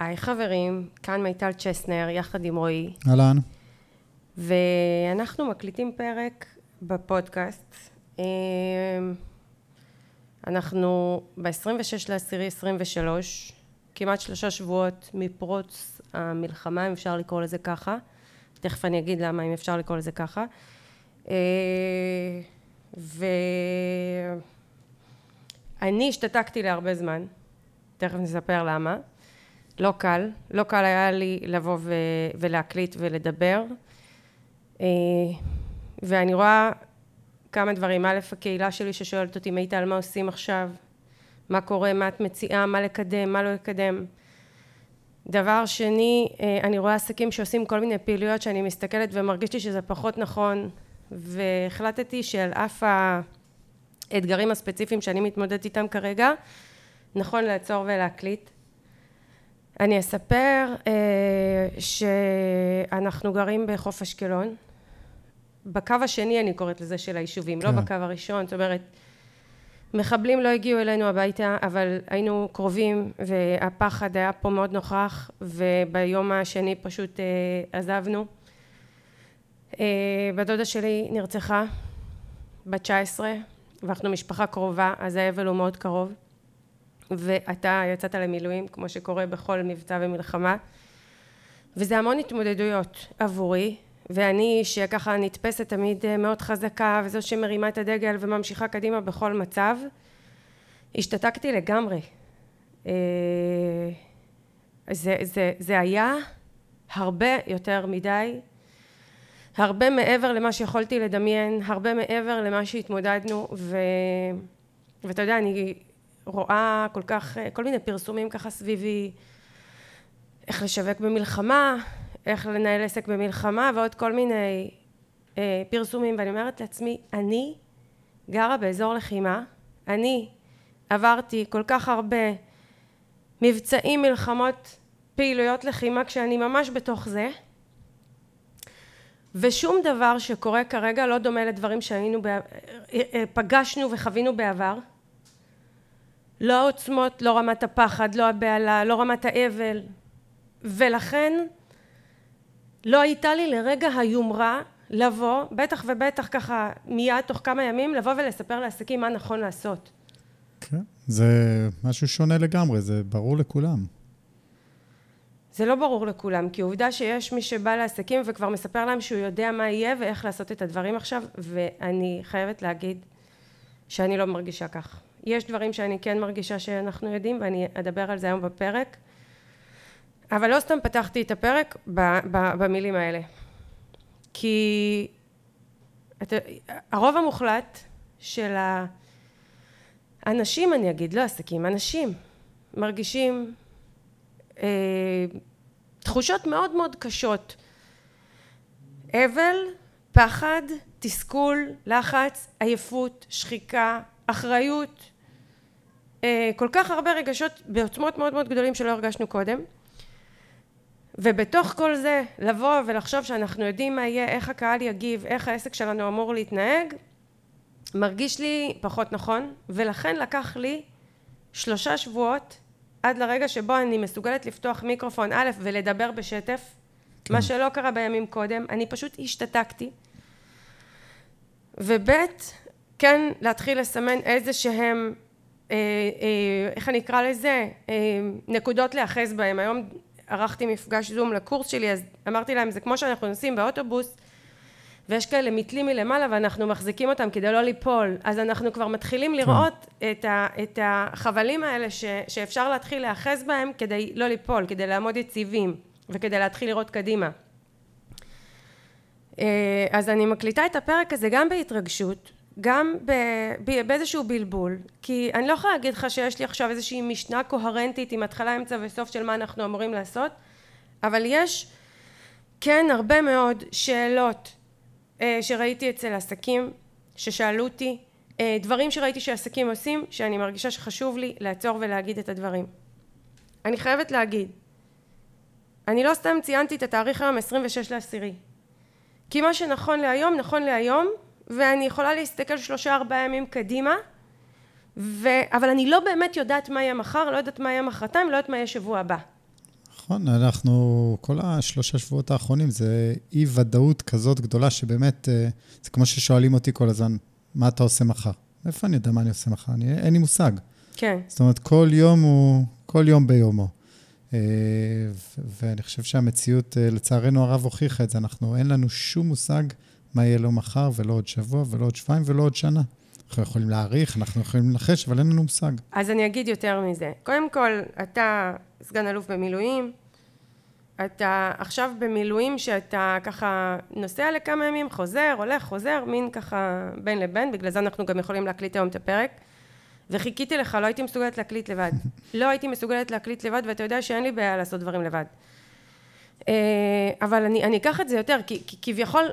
היי חברים, כאן מיטל צ'סנר יחד עם רועי, אהלן. ואנחנו מקליטים פרק בפודקאסט. אה, אנחנו ב-26 לאסירי 23, כמעט שלושה שבועות מפרוץ המלחמה, אם אפשר לקרוא לזה ככה. תכף אני אגיד למה, אם אפשר לקרוא לזה ככה. אה, ואני השתתקתי להרבה זמן, תכף נספר למה. לא קל, לא קל היה לי לבוא ו- ולהקליט ולדבר. אה, ואני רואה כמה דברים. א', הקהילה שלי ששואלת אותי, מיטל, מה עושים עכשיו? מה קורה? מה את מציעה? מה לקדם? מה לא לקדם? דבר שני, אה, אני רואה עסקים שעושים כל מיני פעילויות שאני מסתכלת ומרגיש לי שזה פחות נכון, והחלטתי שעל אף האתגרים הספציפיים שאני מתמודדת איתם כרגע, נכון לעצור ולהקליט. אני אספר אה, שאנחנו גרים בחוף אשקלון, בקו השני אני קוראת לזה של היישובים, לא כן. לא בקו הראשון, זאת אומרת, מחבלים לא הגיעו אלינו הביתה, אבל היינו קרובים והפחד היה פה מאוד נוכח, וביום השני פשוט אה, עזבנו. אה, בת דודה שלי נרצחה, בת 19, ואנחנו משפחה קרובה, אז האבל הוא מאוד קרוב. ואתה יצאת למילואים, כמו שקורה בכל מבצע ומלחמה, וזה המון התמודדויות עבורי, ואני שככה נתפסת תמיד אה, מאוד חזקה, וזו שמרימה את הדגל וממשיכה קדימה בכל מצב, השתתקתי לגמרי. אה, זה, זה, זה היה הרבה יותר מדי, הרבה מעבר למה שיכולתי לדמיין, הרבה מעבר למה שהתמודדנו, ו... ואתה יודע, אני רואה כל כך, כל מיני פרסומים ככה סביבי, איך לשווק במלחמה, איך לנהל עסק במלחמה, ועוד כל מיני אה, פרסומים, ואני אומרת לעצמי, אני גרה באזור לחימה, אני עברתי כל כך הרבה מבצעים, מלחמות, פעילויות לחימה, כשאני ממש בתוך זה, ושום דבר שקורה כרגע לא דומה לדברים שהיינו, בע... פגשנו וחווינו בעבר. לא העוצמות, לא רמת הפחד, לא הבהלה, לא רמת האבל, ולכן לא הייתה לי לרגע היומרה לבוא, בטח ובטח ככה מיד תוך כמה ימים, לבוא ולספר לעסקים מה נכון לעשות. כן, זה משהו שונה לגמרי, זה ברור לכולם. זה לא ברור לכולם, כי עובדה שיש מי שבא לעסקים וכבר מספר להם שהוא יודע מה יהיה ואיך לעשות את הדברים עכשיו, ואני חייבת להגיד שאני לא מרגישה כך. יש דברים שאני כן מרגישה שאנחנו יודעים, ואני אדבר על זה היום בפרק, אבל לא סתם פתחתי את הפרק במילים האלה. כי את, הרוב המוחלט של האנשים, אני אגיד, לא עסקים, אנשים, מרגישים אה, תחושות מאוד מאוד קשות. אבל, פחד, תסכול, לחץ, עייפות, שחיקה, אחריות, כל כך הרבה רגשות בעוצמות מאוד מאוד גדולים שלא הרגשנו קודם. ובתוך כל זה, לבוא ולחשוב שאנחנו יודעים מה יהיה, איך הקהל יגיב, איך העסק שלנו אמור להתנהג, מרגיש לי פחות נכון, ולכן לקח לי שלושה שבועות עד לרגע שבו אני מסוגלת לפתוח מיקרופון א' ולדבר בשטף, כן. מה שלא קרה בימים קודם, אני פשוט השתתקתי. וב' כן להתחיל לסמן איזה שהם, אה, אה, איך אני אקרא לזה, אה, נקודות להאחז בהם. היום ערכתי מפגש זום לקורס שלי, אז אמרתי להם, זה כמו שאנחנו נוסעים באוטובוס, ויש כאלה מתלים מלמעלה ואנחנו מחזיקים אותם כדי לא ליפול, אז אנחנו כבר מתחילים לראות את, ה, את החבלים האלה ש, שאפשר להתחיל להאחז בהם כדי לא ליפול, כדי לעמוד יציבים וכדי להתחיל לראות קדימה. אז אני מקליטה את הפרק הזה גם בהתרגשות, גם באיזשהו בלבול, כי אני לא יכולה להגיד לך שיש לי עכשיו איזושהי משנה קוהרנטית עם התחלה, אמצע וסוף של מה אנחנו אמורים לעשות, אבל יש כן הרבה מאוד שאלות שראיתי אצל עסקים, ששאלו אותי, דברים שראיתי שעסקים עושים, שאני מרגישה שחשוב לי לעצור ולהגיד את הדברים. אני חייבת להגיד, אני לא סתם ציינתי את התאריך היום 26 לעשירי, כי מה שנכון להיום, נכון להיום, ואני יכולה להסתכל שלושה ארבעה ימים קדימה, ו... אבל אני לא באמת יודעת מה יהיה מחר, לא יודעת מה יהיה מחרתיים, לא יודעת מה יהיה שבוע הבא. נכון, אנחנו, כל השלושה שבועות האחרונים זה אי-ודאות כזאת גדולה, שבאמת, אה, זה כמו ששואלים אותי כל הזמן, מה אתה עושה מחר? איפה אני יודע מה אני עושה מחר? אני, אין לי מושג. כן. זאת אומרת, כל יום הוא, כל יום ביומו. אה, ואני חושב שהמציאות, אה, לצערנו הרב, הוכיחה את זה. אנחנו, אין לנו שום מושג מה יהיה לו מחר, ולא עוד שבוע, ולא עוד שבועיים, ולא עוד שנה. אנחנו יכולים להעריך, אנחנו יכולים לנחש, אבל אין לנו מושג. אז אני אגיד יותר מזה. קודם כל, אתה סגן אלוף במילואים, אתה עכשיו במילואים שאתה ככה נוסע לכמה ימים, חוזר, הולך, חוזר, מין ככה בין לבין, בגלל זה אנחנו גם יכולים להקליט היום את הפרק. וחיכיתי לך, לא הייתי מסוגלת להקליט לבד. לא הייתי מסוגלת להקליט לבד, ואתה יודע שאין לי בעיה לעשות דברים לבד. אה, אבל אני, אני אקח את זה יותר, כי, כי כביכול,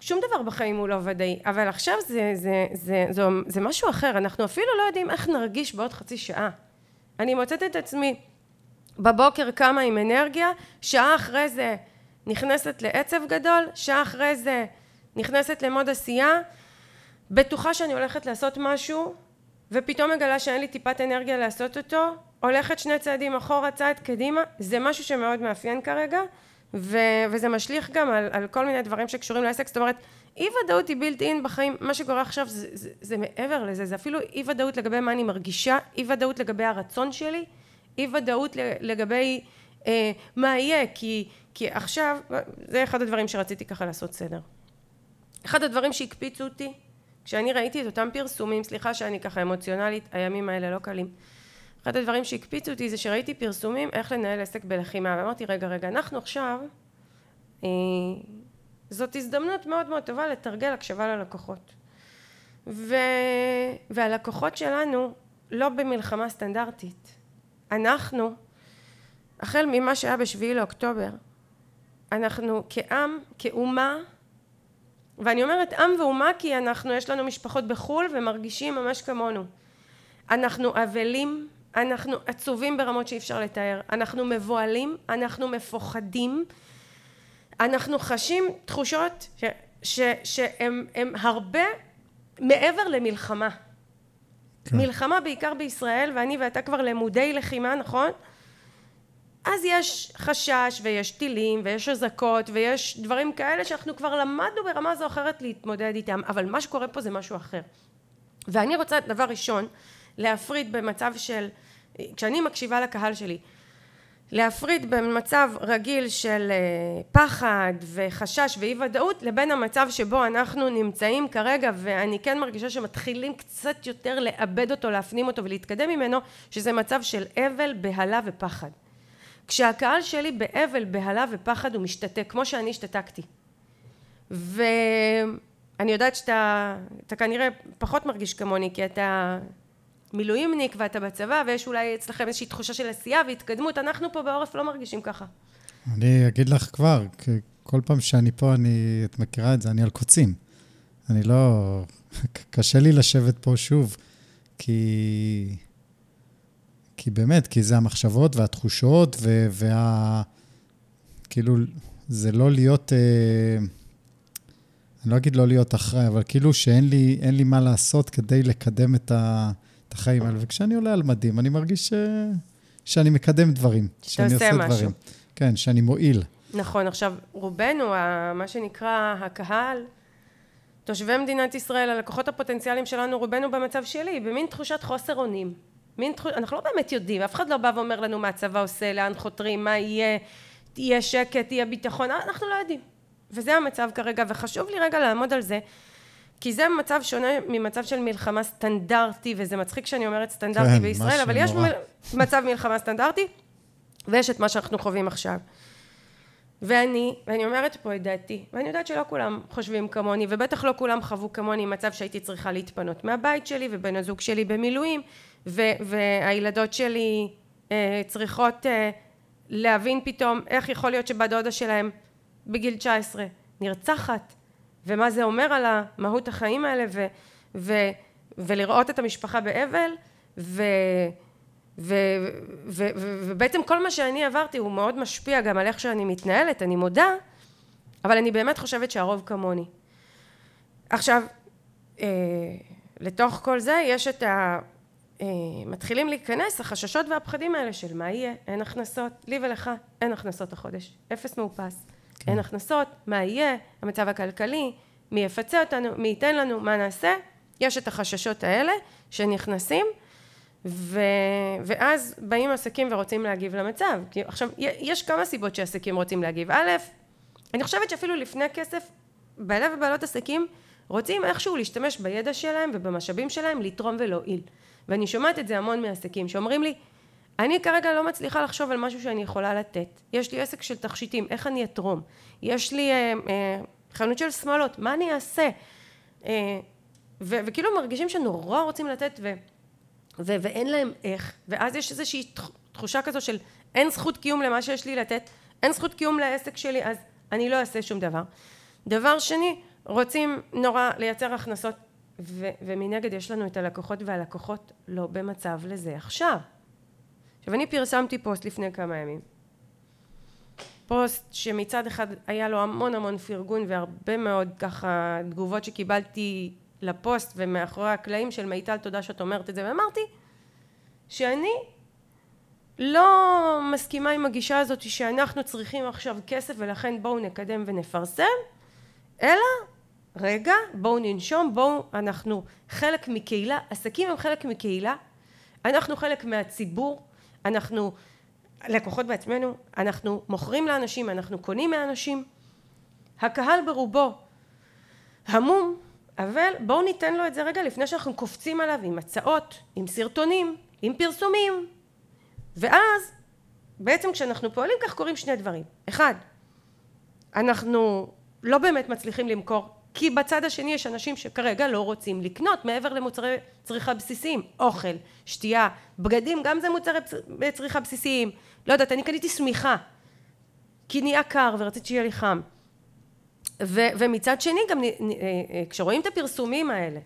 שום דבר בחיים הוא לא ודאי, אבל עכשיו זה, זה, זה, זה, זה משהו אחר, אנחנו אפילו לא יודעים איך נרגיש בעוד חצי שעה. אני מוצאת את עצמי בבוקר קמה עם אנרגיה, שעה אחרי זה נכנסת לעצב גדול, שעה אחרי זה נכנסת למוד עשייה, בטוחה שאני הולכת לעשות משהו, ופתאום מגלה שאין לי טיפת אנרגיה לעשות אותו, הולכת שני צעדים אחורה, צעד קדימה, זה משהו שמאוד מאפיין כרגע, ו- וזה משליך גם על, על כל מיני דברים שקשורים לעסק, זאת אומרת, אי ודאות היא בילט אין בחיים, מה שקורה עכשיו זה, זה, זה מעבר לזה, זה אפילו אי ודאות לגבי מה אני מרגישה, אי ודאות לגבי הרצון שלי, אי ודאות לגבי אה, מה יהיה, כי, כי עכשיו, זה אחד הדברים שרציתי ככה לעשות סדר. אחד הדברים שהקפיצו אותי, כשאני ראיתי את אותם פרסומים, סליחה שאני ככה אמוציונלית, הימים האלה לא קלים, אחד הדברים שהקפיצו אותי זה שראיתי פרסומים איך לנהל עסק בלחימה, ואמרתי רגע רגע, אנחנו עכשיו, אה, זאת הזדמנות מאוד מאוד טובה לתרגל הקשבה ללקוחות. ו... והלקוחות שלנו לא במלחמה סטנדרטית. אנחנו, החל ממה שהיה בשביעי לאוקטובר, אנחנו כעם, כאומה, ואני אומרת עם ואומה כי אנחנו, יש לנו משפחות בחו"ל ומרגישים ממש כמונו. אנחנו אבלים, אנחנו עצובים ברמות שאי אפשר לתאר, אנחנו מבוהלים, אנחנו מפוחדים, אנחנו חשים תחושות ש, ש, שהן הרבה מעבר למלחמה. כן. מלחמה בעיקר בישראל, ואני ואתה כבר למודי לחימה, נכון? אז יש חשש ויש טילים ויש אזעקות ויש דברים כאלה שאנחנו כבר למדנו ברמה זו או אחרת להתמודד איתם, אבל מה שקורה פה זה משהו אחר. ואני רוצה דבר ראשון להפריד במצב של, כשאני מקשיבה לקהל שלי, להפריד בין מצב רגיל של אה, פחד וחשש ואי ודאות לבין המצב שבו אנחנו נמצאים כרגע ואני כן מרגישה שמתחילים קצת יותר לאבד אותו, להפנים אותו ולהתקדם ממנו שזה מצב של אבל, בהלה ופחד. כשהקהל שלי באבל, בהלה ופחד הוא משתתק כמו שאני השתתקתי ואני יודעת שאתה כנראה פחות מרגיש כמוני כי אתה מילואימניק ואתה בצבא ויש אולי אצלכם איזושהי תחושה של עשייה והתקדמות, אנחנו פה בעורף לא מרגישים ככה. אני אגיד לך כבר, כל פעם שאני פה, אני, את מכירה את זה, אני על קוצים. אני לא... קשה לי לשבת פה שוב, כי... כי באמת, כי זה המחשבות והתחושות ו... וה... כאילו, זה לא להיות... אה... אני לא אגיד לא להיות אחראי, אבל כאילו שאין לי, לי מה לעשות כדי לקדם את, ה, את החיים האלה. וכשאני עולה על מדים, אני מרגיש ש... שאני מקדם דברים. שאתה עושה משהו. דברים. כן, שאני מועיל. נכון, עכשיו, רובנו, מה שנקרא הקהל, תושבי מדינת ישראל, הלקוחות הפוטנציאליים שלנו, רובנו במצב שלי, במין תחושת חוסר אונים. מין תחוש... אנחנו לא באמת יודעים, אף אחד לא בא ואומר לנו מה הצבא עושה, לאן חותרים, מה יהיה, יהיה שקט, יהיה ביטחון, אנחנו לא יודעים. וזה המצב כרגע, וחשוב לי רגע לעמוד על זה, כי זה מצב שונה ממצב של מלחמה סטנדרטי, וזה מצחיק שאני אומרת סטנדרטי כן, בישראל, אבל יש מ... מצב מלחמה סטנדרטי, ויש את מה שאנחנו חווים עכשיו. ואני, ואני אומרת פה את דעתי, ואני יודעת שלא כולם חושבים כמוני, ובטח לא כולם חוו כמוני מצב שהייתי צריכה להתפנות מהבית שלי, ובן הזוג שלי במילואים, ו, והילדות שלי אה, צריכות אה, להבין פתאום איך יכול להיות שבת דודה שלהם בגיל 19 נרצחת, ומה זה אומר על המהות החיים האלה ו, ו, ולראות את המשפחה באבל ו, ו, ו, ו, ובעצם כל מה שאני עברתי הוא מאוד משפיע גם על איך שאני מתנהלת, אני מודה, אבל אני באמת חושבת שהרוב כמוני. עכשיו, אה, לתוך כל זה יש את אה, מתחילים להיכנס החששות והפחדים האלה של מה יהיה, אין הכנסות, לי ולך אין הכנסות החודש, אפס מאופס, כן. אין הכנסות, מה יהיה, המצב הכלכלי, מי יפצה אותנו, מי ייתן לנו, מה נעשה, יש את החששות האלה שנכנסים ו... ואז באים עסקים ורוצים להגיב למצב. עכשיו, יש כמה סיבות שעסקים רוצים להגיב. א', אני חושבת שאפילו לפני כסף, בעלי ובעלות עסקים רוצים איכשהו להשתמש בידע שלהם ובמשאבים שלהם לתרום ולהועיל. ואני שומעת את זה המון מעסקים שאומרים לי, אני כרגע לא מצליחה לחשוב על משהו שאני יכולה לתת. יש לי עסק של תכשיטים, איך אני אתרום? יש לי אה, אה, חנות של שמאלות, מה אני אעשה? אה, ו- וכאילו מרגישים שנורא רוצים לתת ו- ו- ואין להם איך, ואז יש איזושהי תחושה כזו של אין זכות קיום למה שיש לי לתת, אין זכות קיום לעסק שלי, אז אני לא אעשה שום דבר. דבר שני, רוצים נורא לייצר הכנסות ו- ומנגד יש לנו את הלקוחות והלקוחות לא במצב לזה עכשיו. עכשיו אני פרסמתי פוסט לפני כמה ימים. פוסט שמצד אחד היה לו המון המון פרגון והרבה מאוד ככה תגובות שקיבלתי לפוסט ומאחורי הקלעים של מיטל תודה שאת אומרת את זה ואמרתי שאני לא מסכימה עם הגישה הזאת שאנחנו צריכים עכשיו כסף ולכן בואו נקדם ונפרסם אלא רגע בואו ננשום בואו אנחנו חלק מקהילה עסקים הם חלק מקהילה אנחנו חלק מהציבור אנחנו לקוחות בעצמנו אנחנו מוכרים לאנשים אנחנו קונים מאנשים הקהל ברובו המום אבל בואו ניתן לו את זה רגע לפני שאנחנו קופצים עליו עם הצעות, עם סרטונים, עם פרסומים. ואז בעצם כשאנחנו פועלים כך קורים שני דברים. אחד אנחנו לא באמת מצליחים למכור כי בצד השני יש אנשים שכרגע לא רוצים לקנות מעבר למוצרי צריכה בסיסיים. אוכל, שתייה, בגדים גם זה מוצרי צריכה בסיסיים. לא יודעת אני קניתי שמיכה כי נהיה קר ורציתי שיהיה לי חם. ו, ומצד שני גם אה, אה, כשרואים את הפרסומים האלה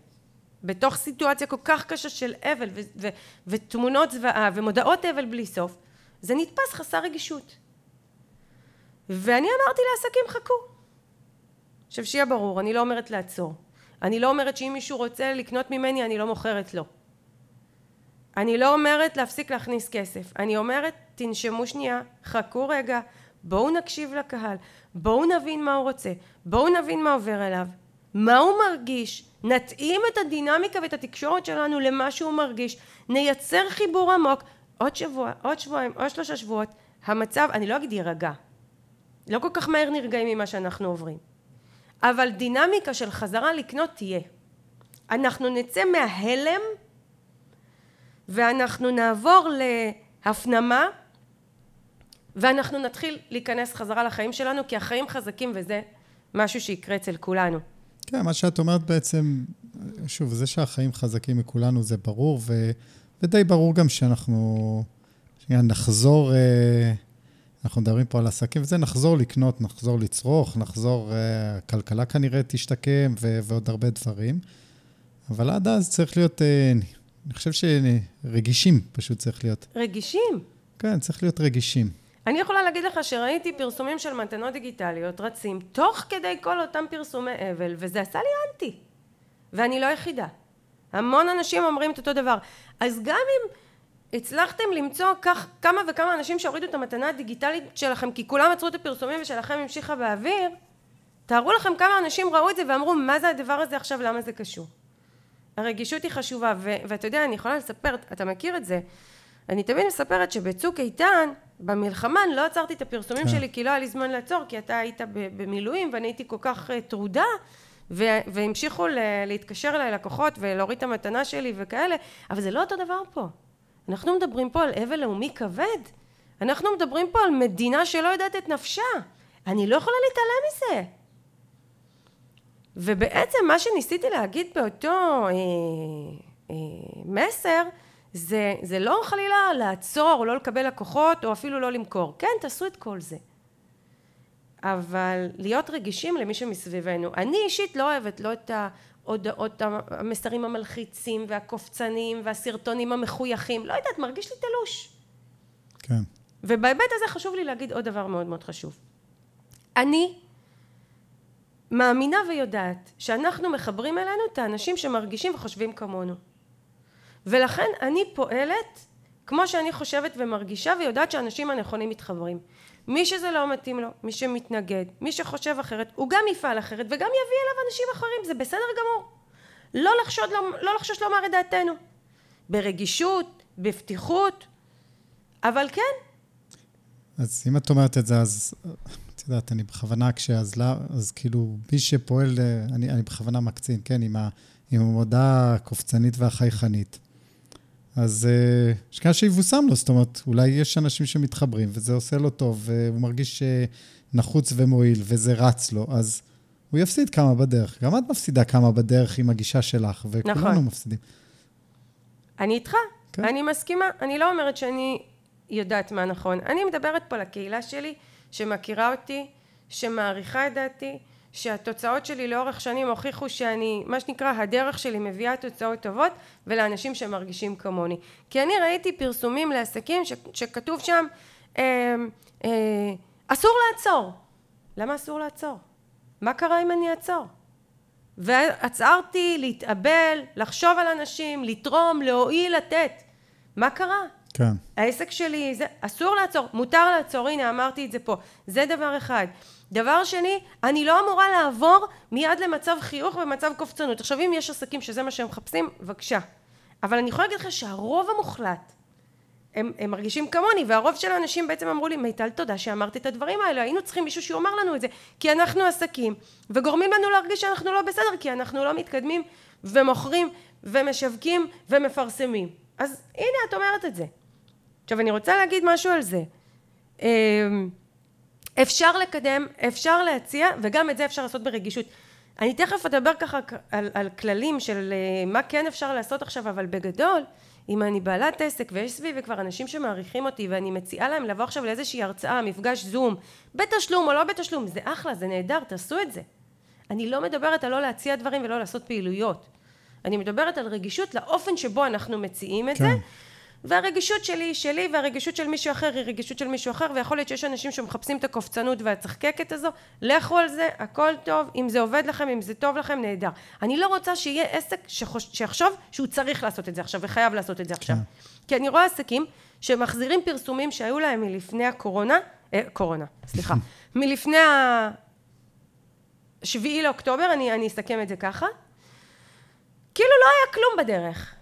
בתוך סיטואציה כל כך קשה של אבל ו, ו, ותמונות זוועה ומודעות אבל בלי סוף זה נתפס חסר רגישות. ואני אמרתי לעסקים חכו עכשיו שיהיה ברור אני לא אומרת לעצור. אני לא אומרת שאם מישהו רוצה לקנות ממני אני לא מוכרת לו. אני לא אומרת להפסיק להכניס כסף. אני אומרת תנשמו שנייה חכו רגע בואו נקשיב לקהל בואו נבין מה הוא רוצה בואו נבין מה עובר אליו מה הוא מרגיש. נתאים את הדינמיקה ואת התקשורת שלנו למה שהוא מרגיש. נייצר חיבור עמוק. עוד שבוע עוד שבועיים עוד שלושה שבועות המצב אני לא אגיד יירגע. לא כל כך מהר נרגעים ממה שאנחנו עוברים אבל דינמיקה של חזרה לקנות תהיה אנחנו נצא מההלם ואנחנו נעבור להפנמה ואנחנו נתחיל להיכנס חזרה לחיים שלנו כי החיים חזקים וזה משהו שיקרה אצל כולנו. כן, מה שאת אומרת בעצם, שוב, זה שהחיים חזקים מכולנו זה ברור, ו, ודי ברור גם שאנחנו נחזור, אה, אנחנו מדברים פה על עסקים, וזה נחזור לקנות, נחזור לצרוך, נחזור, אה, הכלכלה כנראה תשתקם ו, ועוד הרבה דברים. אבל עד אז צריך להיות, אה, אני חושב שרגישים פשוט צריך להיות. רגישים? כן, צריך להיות רגישים. אני יכולה להגיד לך שראיתי פרסומים של מתנות דיגיטליות רצים תוך כדי כל אותם פרסומי אבל וזה עשה לי אנטי ואני לא יחידה המון אנשים אומרים את אותו דבר אז גם אם הצלחתם למצוא כך כמה וכמה אנשים שהורידו את המתנה הדיגיטלית שלכם כי כולם עצרו את הפרסומים ושלכם המשיכה באוויר תארו לכם כמה אנשים ראו את זה ואמרו מה זה הדבר הזה עכשיו? למה זה קשור? הרגישות היא חשובה ו- ואתה יודע אני יכולה לספר אתה מכיר את זה אני תמיד מספרת שבצוק איתן במלחמה אני לא עצרתי את הפרסומים כן. שלי כי לא היה לי זמן לעצור כי אתה היית במילואים ואני הייתי כל כך uh, טרודה והמשיכו להתקשר אליי לקוחות ולהוריד את המתנה שלי וכאלה אבל זה לא אותו דבר פה אנחנו מדברים פה על אבל לאומי כבד אנחנו מדברים פה על מדינה שלא יודעת את נפשה אני לא יכולה להתעלם מזה ובעצם מה שניסיתי להגיד באותו אה, אה, מסר זה, זה לא חלילה לעצור או לא לקבל לקוחות או אפילו לא למכור. כן, תעשו את כל זה. אבל להיות רגישים למי שמסביבנו. אני אישית לא אוהבת לא את ההודעות, המסרים המלחיצים והקופצניים והסרטונים המחויכים. לא יודעת, מרגיש לי תלוש. כן. ובהיבט הזה חשוב לי להגיד עוד דבר מאוד מאוד חשוב. אני מאמינה ויודעת שאנחנו מחברים אלינו את האנשים שמרגישים וחושבים כמונו. ולכן אני פועלת כמו שאני חושבת ומרגישה ויודעת שהאנשים הנכונים מתחברים. מי שזה לא מתאים לו, מי שמתנגד, מי שחושב אחרת, הוא גם יפעל אחרת וגם יביא אליו אנשים אחרים, זה בסדר גמור. לא לחשוד, לא, לא לחשוש לומר את דעתנו. ברגישות, בפתיחות, אבל כן. אז אם את אומרת את זה, אז את יודעת, אני בכוונה אקשה, אז, אז כאילו, מי שפועל, אני, אני בכוונה מקצין, כן, עם, ה, עם המודעה הקופצנית והחייכנית. אז uh, יש כאלה שיבושם לו, זאת אומרת, אולי יש אנשים שמתחברים וזה עושה לו טוב, והוא מרגיש נחוץ ומועיל וזה רץ לו, אז הוא יפסיד כמה בדרך. גם את מפסידה כמה בדרך עם הגישה שלך, וכולנו נכון. מפסידים. אני איתך, כן. אני מסכימה. אני לא אומרת שאני יודעת מה נכון. אני מדברת פה לקהילה שלי, שמכירה אותי, שמעריכה את דעתי, שהתוצאות שלי לאורך שנים הוכיחו שאני, מה שנקרא, הדרך שלי מביאה תוצאות טובות ולאנשים שמרגישים כמוני. כי אני ראיתי פרסומים לעסקים ש, שכתוב שם אה, אה, אסור לעצור. למה אסור לעצור? מה קרה אם אני אעצור? ועצרתי להתאבל, לחשוב על אנשים, לתרום, להועיל, לתת. מה קרה? כן. העסק שלי, זה, אסור לעצור, מותר לעצור, הנה אמרתי את זה פה. זה דבר אחד. דבר שני, אני לא אמורה לעבור מיד למצב חיוך ומצב קופצנות. עכשיו אם יש עסקים שזה מה שהם מחפשים, בבקשה. אבל אני יכולה להגיד לך שהרוב המוחלט הם, הם מרגישים כמוני והרוב של האנשים בעצם אמרו לי מיטל תודה שאמרת את הדברים האלה. היינו צריכים מישהו שיאמר לנו את זה. כי אנחנו עסקים וגורמים לנו להרגיש שאנחנו לא בסדר כי אנחנו לא מתקדמים ומוכרים ומשווקים ומפרסמים. אז הנה את אומרת את זה. עכשיו אני רוצה להגיד משהו על זה. אמ, אפשר לקדם, אפשר להציע, וגם את זה אפשר לעשות ברגישות. אני תכף אדבר ככה על, על כללים של אה, מה כן אפשר לעשות עכשיו, אבל בגדול, אם אני בעלת עסק ויש סביבי כבר אנשים שמעריכים אותי ואני מציעה להם לבוא עכשיו לאיזושהי הרצאה, מפגש זום, בתשלום או לא בתשלום, זה אחלה, זה נהדר, תעשו את זה. אני לא מדברת על לא להציע דברים ולא לעשות פעילויות. אני מדברת על רגישות לאופן שבו אנחנו מציעים את כן. זה, והרגישות שלי היא שלי והרגישות של מישהו אחר היא רגישות של מישהו אחר ויכול להיות שיש אנשים שמחפשים את הקופצנות והצחקקת הזו. לכו על זה הכל טוב אם זה עובד לכם אם זה טוב לכם נהדר. אני לא רוצה שיהיה עסק שחוש, שיחשוב שהוא צריך לעשות את זה עכשיו וחייב לעשות את זה עכשיו. כן. כי אני רואה עסקים שמחזירים פרסומים שהיו להם מלפני הקורונה אה, קורונה סליחה. מלפני השביעי לאוקטובר אני, אני אסכם את זה ככה. כאילו לא היה כלום בדרך.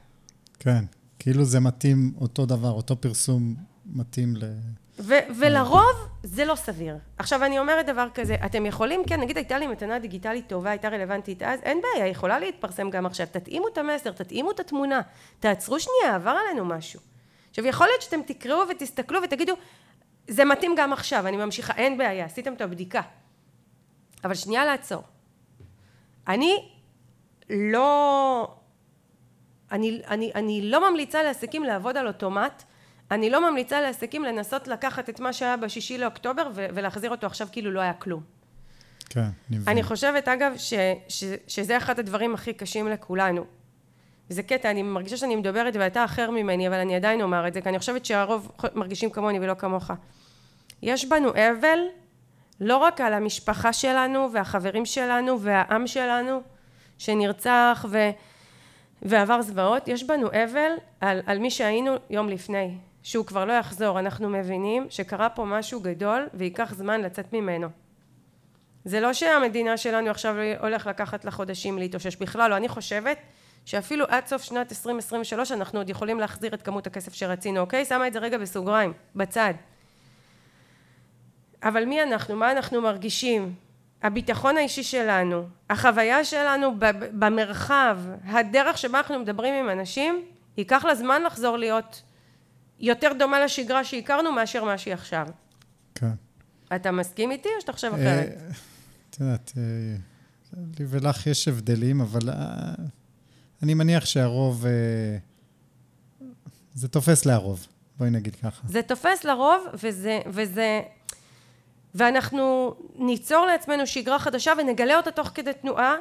כן כאילו זה מתאים אותו דבר, אותו פרסום מתאים ל... ו- ולרוב זה לא סביר. עכשיו אני אומרת דבר כזה, אתם יכולים, כן, נגיד הייתה לי מתנה דיגיטלית טובה, הייתה רלוונטית אז, אין בעיה, יכולה להתפרסם גם עכשיו. תתאימו את המסר, תתאימו את התמונה, תעצרו שנייה, עבר עלינו משהו. עכשיו יכול להיות שאתם תקראו ותסתכלו ותגידו, זה מתאים גם עכשיו, אני ממשיכה, אין בעיה, עשיתם את הבדיקה. אבל שנייה לעצור. אני לא אני, אני, אני לא ממליצה לעסקים לעבוד על אוטומט, אני לא ממליצה לעסקים לנסות לקחת את מה שהיה בשישי לאוקטובר ולהחזיר אותו עכשיו כאילו לא היה כלום. כן, אני מבין. אני חושבת אגב ש, ש, שזה אחד הדברים הכי קשים לכולנו. זה קטע, אני מרגישה שאני מדברת ואתה אחר ממני, אבל אני עדיין אומר את זה, כי אני חושבת שהרוב מרגישים כמוני ולא כמוך. יש בנו אבל לא רק על המשפחה שלנו והחברים שלנו והעם שלנו שנרצח ו... ועבר זוועות, יש בנו אבל על, על מי שהיינו יום לפני, שהוא כבר לא יחזור, אנחנו מבינים שקרה פה משהו גדול וייקח זמן לצאת ממנו. זה לא שהמדינה שלנו עכשיו הולך לקחת לה חודשים להתאושש בכלל, לא, אני חושבת שאפילו עד סוף שנת 2023 אנחנו עוד יכולים להחזיר את כמות הכסף שרצינו, אוקיי? שמה את זה רגע בסוגריים, בצד. אבל מי אנחנו? מה אנחנו מרגישים? הביטחון האישי שלנו, החוויה שלנו במרחב, הדרך שבה אנחנו מדברים עם אנשים, ייקח לה זמן לחזור להיות יותר דומה לשגרה שהכרנו מאשר מה שהיא עכשיו. כן. אתה מסכים איתי או שאתה חושב אה, אחרת? את יודעת, אה, לי ולך יש הבדלים, אבל אה, אני מניח שהרוב, זה תופס להרוב, בואי נגיד ככה. זה תופס לרוב, וזה, וזה ואנחנו ניצור לעצמנו שגרה חדשה ונגלה אותה תוך כדי תנועה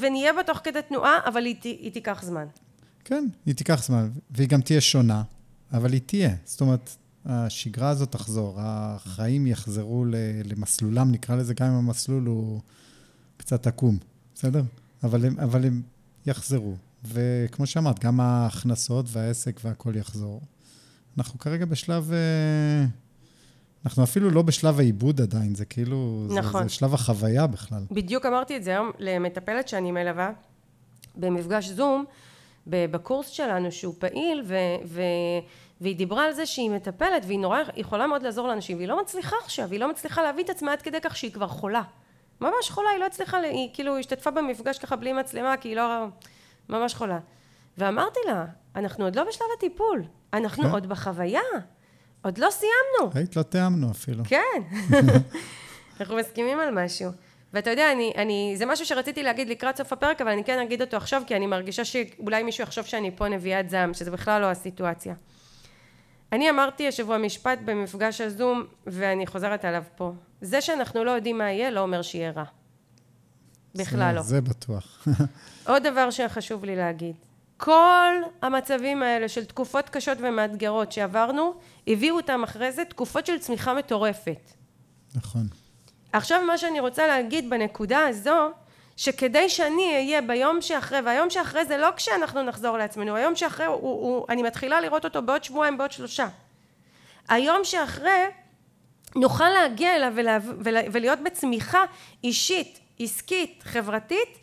ונהיה בה תוך כדי תנועה, אבל היא, היא תיקח זמן. כן, היא תיקח זמן, והיא גם תהיה שונה, אבל היא תהיה. זאת אומרת, השגרה הזאת תחזור, החיים יחזרו למסלולם, נקרא לזה, גם אם המסלול הוא קצת עקום, בסדר? אבל הם, אבל הם יחזרו. וכמו שאמרת, גם ההכנסות והעסק והכל יחזור. אנחנו כרגע בשלב... אנחנו אפילו לא בשלב העיבוד עדיין, זה כאילו... נכון. זה, זה שלב החוויה בכלל. בדיוק אמרתי את זה היום למטפלת שאני מלווה במפגש זום, בקורס שלנו, שהוא פעיל, ו, ו, והיא דיברה על זה שהיא מטפלת, והיא נורא יכולה מאוד לעזור לאנשים, והיא לא מצליחה עכשיו, היא לא מצליחה להביא את עצמה עד כדי כך שהיא כבר חולה. ממש חולה, היא לא הצליחה, היא כאילו השתתפה במפגש ככה בלי מצלמה, כי היא לא... ממש חולה. ואמרתי לה, אנחנו עוד לא בשלב הטיפול, אנחנו. עוד בחוויה, עוד לא סיימנו. היית לא תיאמנו אפילו. כן, אנחנו מסכימים על משהו. ואתה יודע, אני, אני, זה משהו שרציתי להגיד לקראת סוף הפרק, אבל אני כן אגיד אותו עכשיו, כי אני מרגישה שאולי מישהו יחשוב שאני פה נביאת זעם, שזה בכלל לא הסיטואציה. אני אמרתי השבוע משפט במפגש הזום, ואני חוזרת עליו פה. זה שאנחנו לא יודעים מה יהיה, לא אומר שיהיה רע. בכלל לא. זה בטוח. עוד דבר שחשוב לי להגיד. כל המצבים האלה של תקופות קשות ומאתגרות שעברנו, הביאו אותם אחרי זה תקופות של צמיחה מטורפת. נכון. עכשיו מה שאני רוצה להגיד בנקודה הזו, שכדי שאני אהיה ביום שאחרי, והיום שאחרי זה לא כשאנחנו נחזור לעצמנו, היום שאחרי הוא, הוא, אני מתחילה לראות אותו בעוד שבועיים, בעוד שלושה. היום שאחרי נוכל להגיע אליו ולה, ולה, ולהיות בצמיחה אישית, עסקית, חברתית,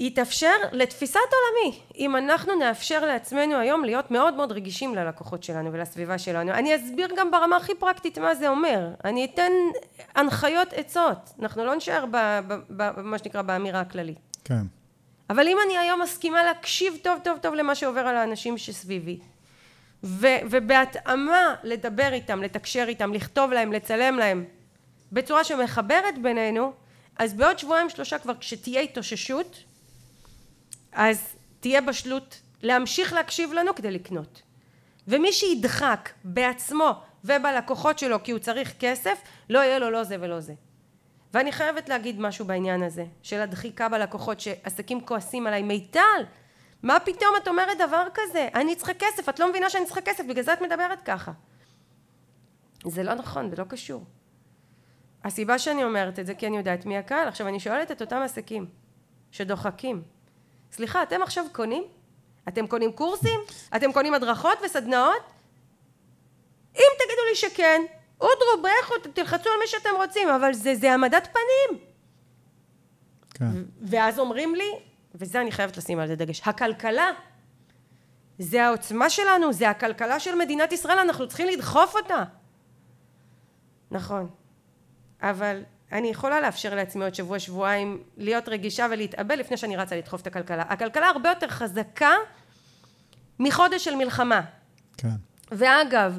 יתאפשר לתפיסת עולמי אם אנחנו נאפשר לעצמנו היום להיות מאוד מאוד רגישים ללקוחות שלנו ולסביבה שלנו. אני אסביר גם ברמה הכי פרקטית מה זה אומר. אני אתן הנחיות עצות. אנחנו לא נשאר במה שנקרא באמירה הכללית. כן. אבל אם אני היום מסכימה להקשיב טוב טוב טוב למה שעובר על האנשים שסביבי ו- ובהתאמה לדבר איתם, לתקשר איתם, לכתוב להם, לצלם להם בצורה שמחברת בינינו אז בעוד שבועיים שלושה כבר כשתהיה התאוששות אז תהיה בשלות להמשיך להקשיב לנו כדי לקנות. ומי שידחק בעצמו ובלקוחות שלו כי הוא צריך כסף, לא יהיה לו לא זה ולא זה. ואני חייבת להגיד משהו בעניין הזה, של הדחיקה בלקוחות, שעסקים כועסים עליי. מיטל, מה פתאום את אומרת דבר כזה? אני צריכה כסף, את לא מבינה שאני צריכה כסף, בגלל זה את מדברת ככה. זה לא נכון, זה לא קשור. הסיבה שאני אומרת את זה, כי אני יודעת מי הקהל. עכשיו, אני שואלת את אותם עסקים שדוחקים. סליחה, אתם עכשיו קונים? אתם קונים קורסים? אתם קונים הדרכות וסדנאות? אם תגידו לי שכן, אודרו, ברכו, תלחצו על מי שאתם רוצים, אבל זה, זה העמדת פנים. כן. ואז אומרים לי, וזה אני חייבת לשים על זה דגש, הכלכלה, זה העוצמה שלנו, זה הכלכלה של מדינת ישראל, אנחנו צריכים לדחוף אותה. נכון, אבל אני יכולה לאפשר לעצמי עוד שבוע שבועיים להיות רגישה ולהתאבל לפני שאני רצה לדחוף את הכלכלה. הכלכלה הרבה יותר חזקה מחודש של מלחמה. כן. ואגב,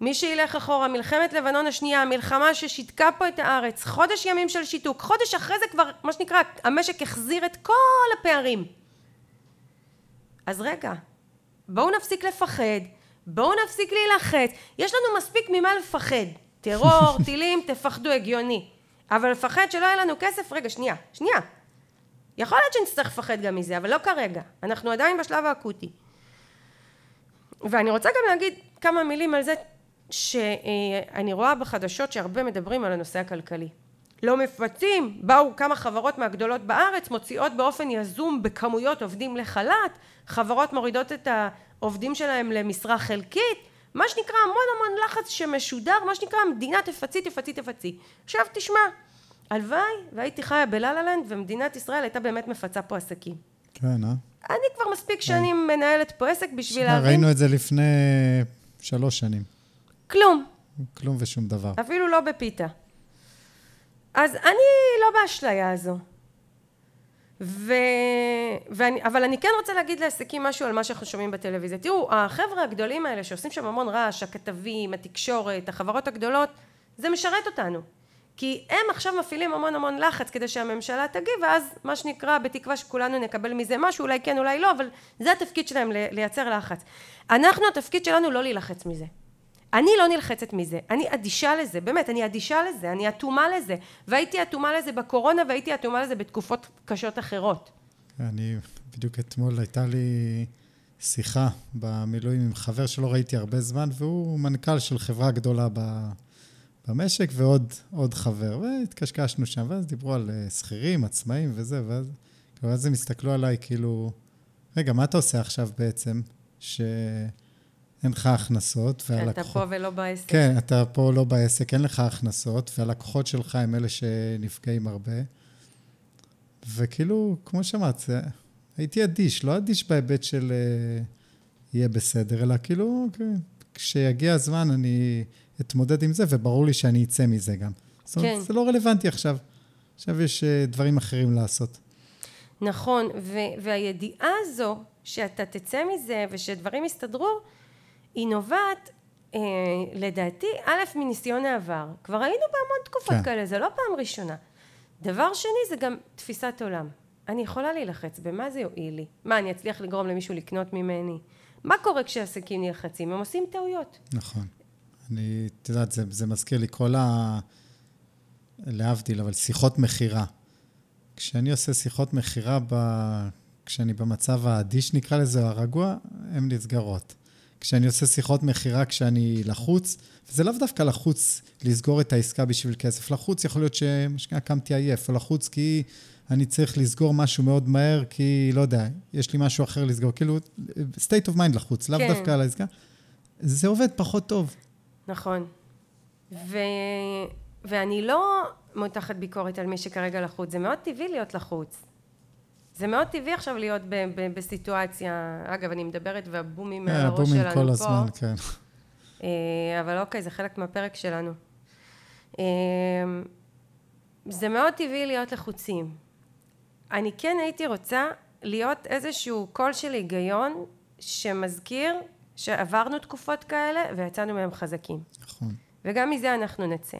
מי שילך אחורה, מלחמת לבנון השנייה, מלחמה ששיתקה פה את הארץ, חודש ימים של שיתוק, חודש אחרי זה כבר, מה שנקרא, המשק החזיר את כל הפערים. אז רגע, בואו נפסיק לפחד, בואו נפסיק להילחץ, יש לנו מספיק ממה לפחד. טרור, טילים, תפחדו, הגיוני. אבל לפחד שלא יהיה לנו כסף, רגע, שנייה, שנייה. יכול להיות שנצטרך לפחד גם מזה, אבל לא כרגע. אנחנו עדיין בשלב האקוטי. ואני רוצה גם להגיד כמה מילים על זה שאני רואה בחדשות שהרבה מדברים על הנושא הכלכלי. לא מפצים, באו כמה חברות מהגדולות בארץ, מוציאות באופן יזום בכמויות עובדים לחל"ת, חברות מורידות את העובדים שלהם למשרה חלקית, מה שנקרא המון המון לחץ שמשודר, מה שנקרא המדינה תפצי תפצי תפצי. עכשיו תשמע, הלוואי והייתי חיה בלה-לה-לנד ומדינת ישראל הייתה באמת מפצה פה עסקים. כן, אה? אני כבר מספיק שנים מנהלת פה עסק בשביל להבין... ראינו את זה לפני שלוש שנים. כלום. כלום ושום דבר. אפילו לא בפיתה. אז אני לא באשליה הזו. ו... ואני, אבל אני כן רוצה להגיד לעסקים משהו על מה שאנחנו שומעים בטלוויזיה. תראו, החבר'ה הגדולים האלה שעושים שם המון רעש, הכתבים, התקשורת, החברות הגדולות, זה משרת אותנו. כי הם עכשיו מפעילים המון המון לחץ כדי שהממשלה תגיב, ואז מה שנקרא, בתקווה שכולנו נקבל מזה משהו, אולי כן, אולי לא, אבל זה התפקיד שלהם לייצר לחץ. אנחנו, התפקיד שלנו לא להילחץ מזה. אני לא נלחצת מזה, אני אדישה לזה, באמת, אני אדישה לזה, אני אטומה לזה, והייתי אטומה לזה בקורונה והייתי אטומה לזה בתקופות קשות אחרות. אני, בדיוק אתמול הייתה לי שיחה במילואים עם חבר שלא ראיתי הרבה זמן, והוא מנכ"ל של חברה גדולה במשק, ועוד חבר, והתקשקשנו שם, ואז דיברו על אה, שכירים, עצמאים וזה, ואז, ואז הם הסתכלו עליי כאילו, רגע, מה אתה עושה עכשיו בעצם? שאין לך הכנסות, והלקוחות... אתה פה ולא בעסק. כן, אתה פה לא בעסק, אין לך הכנסות, והלקוחות שלך הם אלה שנפגעים הרבה. וכאילו, כמו שאמרת, הייתי אדיש, לא אדיש בהיבט של uh, יהיה בסדר, אלא כאילו, אוקיי, כשיגיע הזמן אני אתמודד עם זה, וברור לי שאני אצא מזה גם. זאת אומרת, כן. זה לא רלוונטי עכשיו. עכשיו יש uh, דברים אחרים לעשות. נכון, והידיעה הזו שאתה תצא מזה ושדברים יסתדרו, היא נובעת, אה, לדעתי, א', מניסיון העבר. כבר היינו בהמון תקופות כן. כאלה, זה לא פעם ראשונה. דבר שני, זה גם תפיסת עולם. אני יכולה להילחץ, במה זה יועיל לי? מה, אני אצליח לגרום למישהו לקנות ממני? מה קורה כשעסקים נלחצים? הם עושים טעויות. נכון. אני, את יודעת, זה, זה מזכיר לי כל ה... להבדיל, אבל שיחות מכירה. כשאני עושה שיחות מכירה, ב... כשאני במצב האדיש נקרא לזה, או הרגוע, הן נסגרות. כשאני עושה שיחות מכירה כשאני לחוץ, וזה לאו דווקא לחוץ לסגור את העסקה בשביל כסף, לחוץ יכול להיות שמשקיעה קמתי עייף, או לחוץ כי אני צריך לסגור משהו מאוד מהר, כי לא יודע, יש לי משהו אחר לסגור, כאילו, state of mind לחוץ, לאו כן. דווקא על העסקה. זה עובד פחות טוב. נכון. ו... ואני לא מותחת ביקורת על מי שכרגע לחוץ, זה מאוד טבעי להיות לחוץ. זה מאוד טבעי עכשיו להיות ב- ב- בסיטואציה, אגב, אני מדברת והבומים מעל אה, הראש שלנו פה. הבומים כל הזמן, כן. אה, אבל אוקיי, זה חלק מהפרק שלנו. אה, זה מאוד טבעי להיות לחוצים. אני כן הייתי רוצה להיות איזשהו קול של היגיון שמזכיר שעברנו תקופות כאלה ויצאנו מהם חזקים. נכון. וגם מזה אנחנו נצא.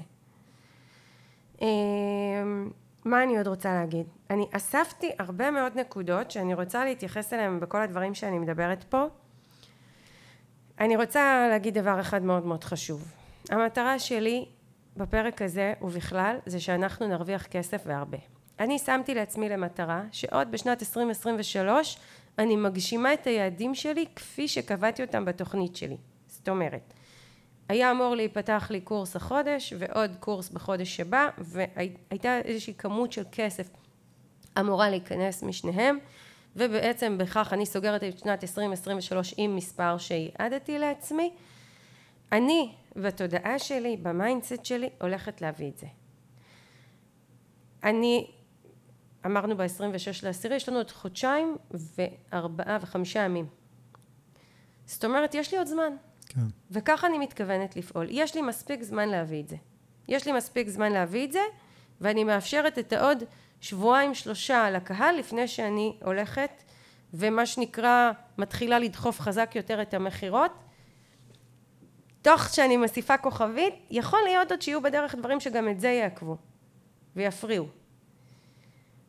מה אני עוד רוצה להגיד? אני אספתי הרבה מאוד נקודות שאני רוצה להתייחס אליהן בכל הדברים שאני מדברת פה. אני רוצה להגיד דבר אחד מאוד מאוד חשוב. המטרה שלי בפרק הזה ובכלל זה שאנחנו נרוויח כסף והרבה. אני שמתי לעצמי למטרה שעוד בשנת 2023 אני מגשימה את היעדים שלי כפי שקבעתי אותם בתוכנית שלי. זאת אומרת, היה אמור להיפתח לי קורס החודש ועוד קורס בחודש שבא והייתה איזושהי כמות של כסף אמורה להיכנס משניהם ובעצם בכך אני סוגרת את שנת 2023 עם מספר שייעדתי לעצמי. אני בתודעה שלי ב mindset שלי הולכת להביא את זה. אני אמרנו ב-26 לעשירי יש לנו עוד חודשיים וארבעה וחמישה ימים. זאת אומרת יש לי עוד זמן כן. וככה אני מתכוונת לפעול. יש לי מספיק זמן להביא את זה. יש לי מספיק זמן להביא את זה, ואני מאפשרת את העוד שבועיים שלושה לקהל לפני שאני הולכת ומה שנקרא מתחילה לדחוף חזק יותר את המכירות. תוך שאני מוסיפה כוכבית, יכול להיות עוד שיהיו בדרך דברים שגם את זה יעכבו ויפריעו.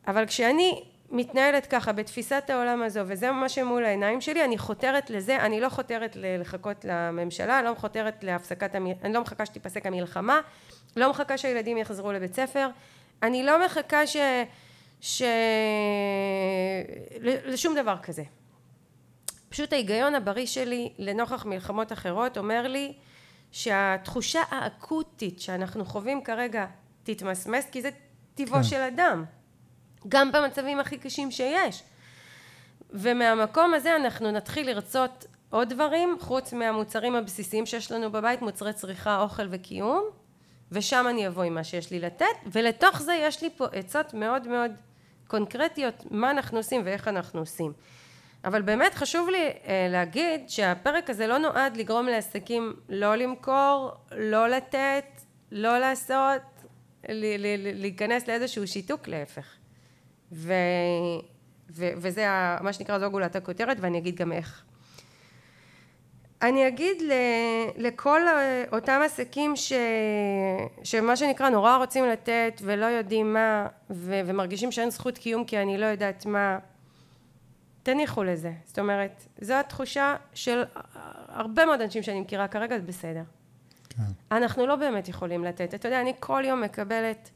אבל כשאני מתנהלת ככה בתפיסת העולם הזו וזה מה שמול העיניים שלי אני חותרת לזה אני לא חותרת לחכות לממשלה לא חותרת להפסקת אני לא מחכה שתיפסק המלחמה לא מחכה שהילדים יחזרו לבית ספר. אני לא מחכה ש... ש... לשום דבר כזה. פשוט ההיגיון הבריא שלי לנוכח מלחמות אחרות אומר לי שהתחושה האקוטית שאנחנו חווים כרגע תתמסמס כי זה טבעו כן. של אדם גם במצבים הכי קשים שיש. ומהמקום הזה אנחנו נתחיל לרצות עוד דברים חוץ מהמוצרים הבסיסיים שיש לנו בבית מוצרי צריכה אוכל וקיום ושם אני אבוא עם מה שיש לי לתת ולתוך זה יש לי פה עצות מאוד מאוד קונקרטיות מה אנחנו עושים ואיך אנחנו עושים. אבל באמת חשוב לי אה, להגיד שהפרק הזה לא נועד לגרום לעסקים לא למכור, לא לתת, לא לעשות, להיכנס לאיזשהו שיתוק להפך ו, ו, וזה מה שנקרא זו גולת הכותרת ואני אגיד גם איך. אני אגיד ל, לכל אותם עסקים ש, שמה שנקרא נורא רוצים לתת ולא יודעים מה ו, ומרגישים שאין זכות קיום כי אני לא יודעת מה תניחו לזה זאת אומרת זו התחושה של הרבה מאוד אנשים שאני מכירה כרגע זה בסדר כן. אנחנו לא באמת יכולים לתת אתה יודע אני כל יום מקבלת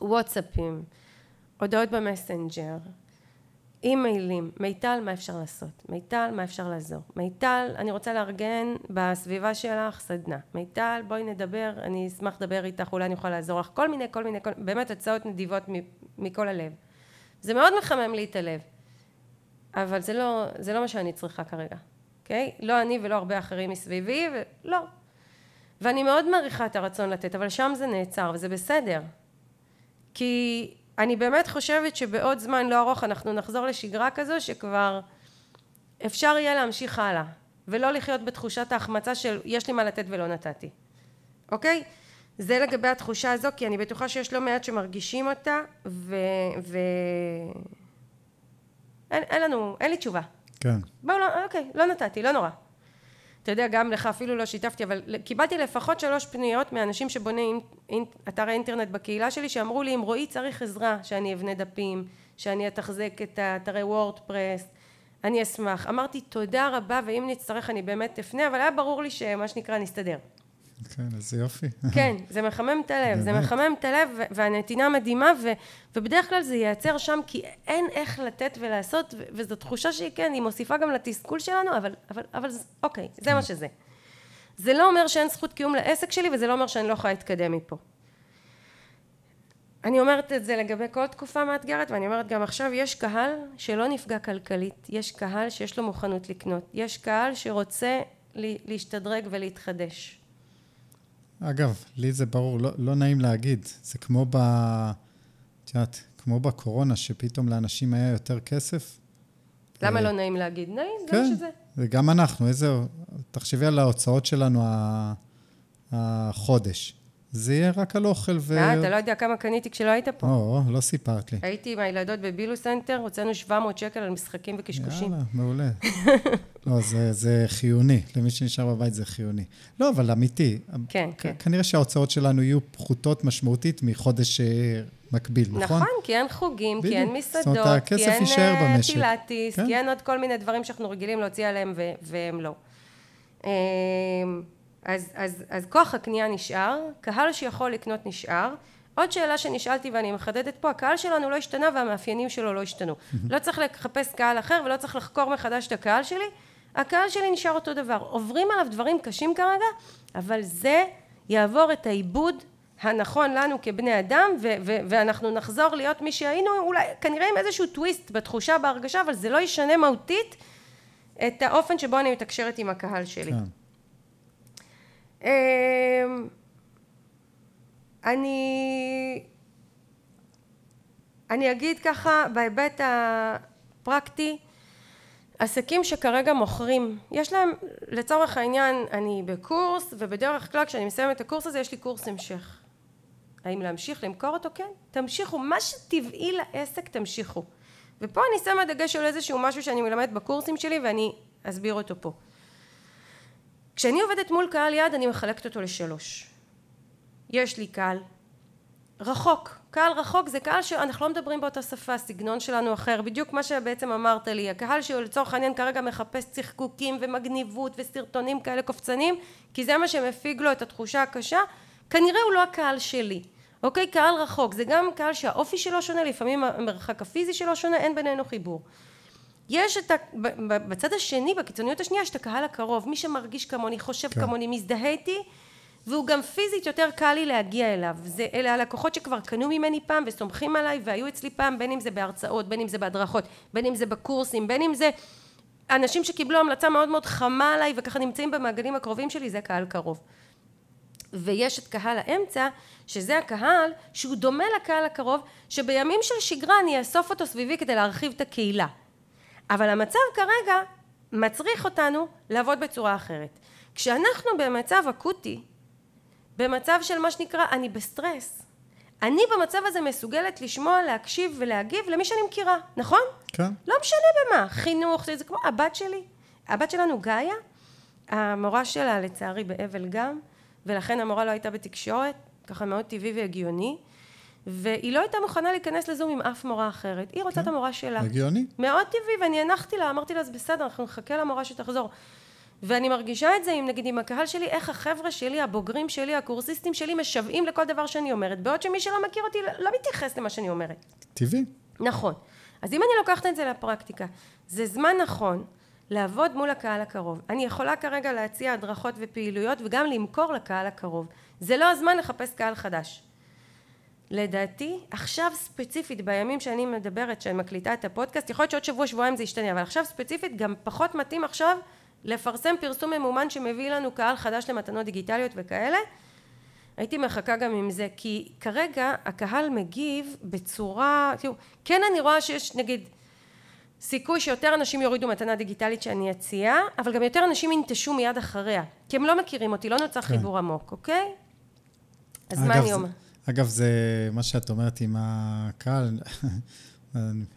וואטסאפים הודעות במסנג'ר, אימיילים, מיטל מה אפשר לעשות, מיטל מה אפשר לעזור, מיטל אני רוצה לארגן בסביבה שלך סדנה, מיטל בואי נדבר אני אשמח לדבר איתך אולי אני אוכל לעזור לך, כל מיני כל מיני כל, באמת הצעות נדיבות מכל הלב, זה מאוד מחמם לי את הלב, אבל זה לא, זה לא מה שאני צריכה כרגע, אוקיי? Okay? לא אני ולא הרבה אחרים מסביבי, ולא. ואני מאוד מעריכה את הרצון לתת, אבל שם זה נעצר, וזה בסדר. כי אני באמת חושבת שבעוד זמן לא ארוך אנחנו נחזור לשגרה כזו שכבר אפשר יהיה להמשיך הלאה, ולא לחיות בתחושת ההחמצה של יש לי מה לתת ולא נתתי, אוקיי? זה לגבי התחושה הזו, כי אני בטוחה שיש לא מעט שמרגישים אותה, ו... ו... אין, אין לנו, אין לי תשובה. כן. בואו, לא, אוקיי, לא נתתי, לא נורא. אתה יודע, גם לך אפילו לא שיתפתי, אבל קיבלתי לפחות שלוש פניות מאנשים שבונים אתר האינטרנט בקהילה שלי, שאמרו לי, אם רועי צריך עזרה, שאני אבנה דפים, שאני אתחזק את האתרי וורדפרס, אני אשמח. אמרתי, תודה רבה, ואם נצטרך אני באמת אפנה, אבל היה ברור לי שמה שנקרא, נסתדר. כן, איזה יופי. כן, זה מחמם את הלב, זה מחמם את הלב, והנתינה מדהימה, ו, ובדרך כלל זה ייעצר שם, כי אין איך לתת ולעשות, וזו תחושה שהיא, כן, היא מוסיפה גם לתסכול שלנו, אבל, אבל, אבל אוקיי, זה מה שזה. זה לא אומר שאין זכות קיום לעסק שלי, וזה לא אומר שאני לא יכולה להתקדם מפה. אני אומרת את זה לגבי כל תקופה מאתגרת, ואני אומרת גם עכשיו, יש קהל שלא נפגע כלכלית, יש קהל שיש לו מוכנות לקנות, יש קהל שרוצה להשתדרג ולהתחדש. אגב, לי זה ברור, לא, לא נעים להגיד. זה כמו ב... את יודעת, כמו בקורונה, שפתאום לאנשים היה יותר כסף. למה לא נעים להגיד? נעים, זה מה כן, שזה. וגם אנחנו, איזה... תחשבי על ההוצאות שלנו החודש. זה יהיה רק על אוכל ו... אה, אתה לא יודע כמה קניתי כשלא היית פה. או, לא סיפרת לי. הייתי עם הילדות בבילו סנטר, הוצאנו 700 שקל על משחקים וקשקושים. יאללה, מעולה. לא, זה, זה חיוני. למי שנשאר בבית זה חיוני. לא, אבל אמיתי. כן, כן. כנראה שההוצאות שלנו יהיו פחותות משמעותית מחודש אה, מקביל, נכון? נכון, כי אין חוגים, כי אין מסעדות, כי אין אה, פילאטיס, כן? כי אין עוד כל מיני דברים שאנחנו רגילים להוציא עליהם והם לא. אז, אז, אז כוח הקנייה נשאר, קהל שיכול לקנות נשאר. עוד שאלה שנשאלתי ואני מחדדת פה, הקהל שלנו לא השתנה והמאפיינים שלו לא השתנו. לא צריך לחפש קהל אחר ולא צריך לחקור מחדש את הקהל שלי, הקהל שלי נשאר אותו דבר. עוברים עליו דברים קשים כרגע, אבל זה יעבור את העיבוד הנכון לנו כבני אדם, ו- ו- ואנחנו נחזור להיות מי שהיינו, אולי כנראה עם איזשהו טוויסט בתחושה, בהרגשה, אבל זה לא ישנה מהותית את האופן שבו אני מתקשרת עם הקהל שלי. כן. אמ, אני, אני אגיד ככה בהיבט הפרקטי, עסקים שכרגע מוכרים, יש להם לצורך העניין אני בקורס ובדרך כלל כשאני מסיימת את הקורס הזה יש לי קורס המשך. האם להמשיך למכור אותו? כן, תמשיכו, מה שטבעי לעסק תמשיכו. ופה אני שמה דגש על איזשהו משהו שאני מלמדת בקורסים שלי ואני אסביר אותו פה. כשאני עובדת מול קהל יעד אני מחלקת אותו לשלוש. יש לי קהל רחוק. קהל רחוק זה קהל שאנחנו לא מדברים באותה שפה, הסגנון שלנו אחר. בדיוק מה שבעצם אמרת לי. הקהל שלצורך העניין כרגע מחפש צחקוקים ומגניבות וסרטונים כאלה קופצניים, כי זה מה שמפיג לו את התחושה הקשה, כנראה הוא לא הקהל שלי. אוקיי? קהל רחוק. זה גם קהל שהאופי שלו שונה, לפעמים המרחק הפיזי שלו שונה, אין בינינו חיבור. יש את ה... בצד השני, בקיצוניות השנייה, יש את הקהל הקרוב, מי שמרגיש כמוני, חושב כן. כמוני, מזדהה איתי, והוא גם פיזית יותר קל לי להגיע אליו. זה, אלה הלקוחות שכבר קנו ממני פעם וסומכים עליי והיו אצלי פעם, בין אם זה בהרצאות, בין אם זה בהדרכות, בין אם זה בקורסים, בין אם זה אנשים שקיבלו המלצה מאוד מאוד חמה עליי וככה נמצאים במעגלים הקרובים שלי, זה קהל קרוב. ויש את קהל האמצע, שזה הקהל שהוא דומה לקהל הקרוב, שבימים של שגרה אני אאסוף אותו סביבי כדי להרחיב את הקהילה. אבל המצב כרגע מצריך אותנו לעבוד בצורה אחרת. כשאנחנו במצב אקוטי, במצב של מה שנקרא אני בסטרס, אני במצב הזה מסוגלת לשמוע, להקשיב ולהגיב למי שאני מכירה, נכון? כן. לא משנה במה, חינוך, זה, זה כמו הבת שלי, הבת שלנו גאיה, המורה שלה לצערי באבל גם, ולכן המורה לא הייתה בתקשורת, ככה מאוד טבעי והגיוני. והיא לא הייתה מוכנה להיכנס לזום עם אף מורה אחרת. היא רוצה כן, את המורה שלה. הגיוני. מאוד טבעי, ואני הנחתי לה, אמרתי לה, אז בסדר, אנחנו נחכה למורה שתחזור. ואני מרגישה את זה עם, נגיד, עם הקהל שלי, איך החבר'ה שלי, הבוגרים שלי, הקורסיסטים שלי, משוועים לכל דבר שאני אומרת, בעוד שמי שלא מכיר אותי לא מתייחס למה שאני אומרת. טבעי. נכון. אז אם אני לוקחת את זה לפרקטיקה, זה זמן נכון לעבוד מול הקהל הקרוב. אני יכולה כרגע להציע הדרכות ופעילויות וגם למכור לקהל הקרוב. זה לא הזמן לחפש קהל חדש. לדעתי, עכשיו ספציפית, בימים שאני מדברת, שאני מקליטה את הפודקאסט, יכול להיות שעוד שבוע, שבועיים זה ישתנה, אבל עכשיו ספציפית גם פחות מתאים עכשיו לפרסם פרסום ממומן שמביא לנו קהל חדש למתנות דיגיטליות וכאלה. הייתי מחכה גם עם זה, כי כרגע הקהל מגיב בצורה, תראו, כן אני רואה שיש נגיד סיכוי שיותר אנשים יורידו מתנה דיגיטלית שאני אציע, אבל גם יותר אנשים ינטשו מיד אחריה, כי הם לא מכירים אותי, לא נוצר כן. חיבור עמוק, אוקיי? אז מה אני אומר? אגב, זה מה שאת אומרת עם הקהל,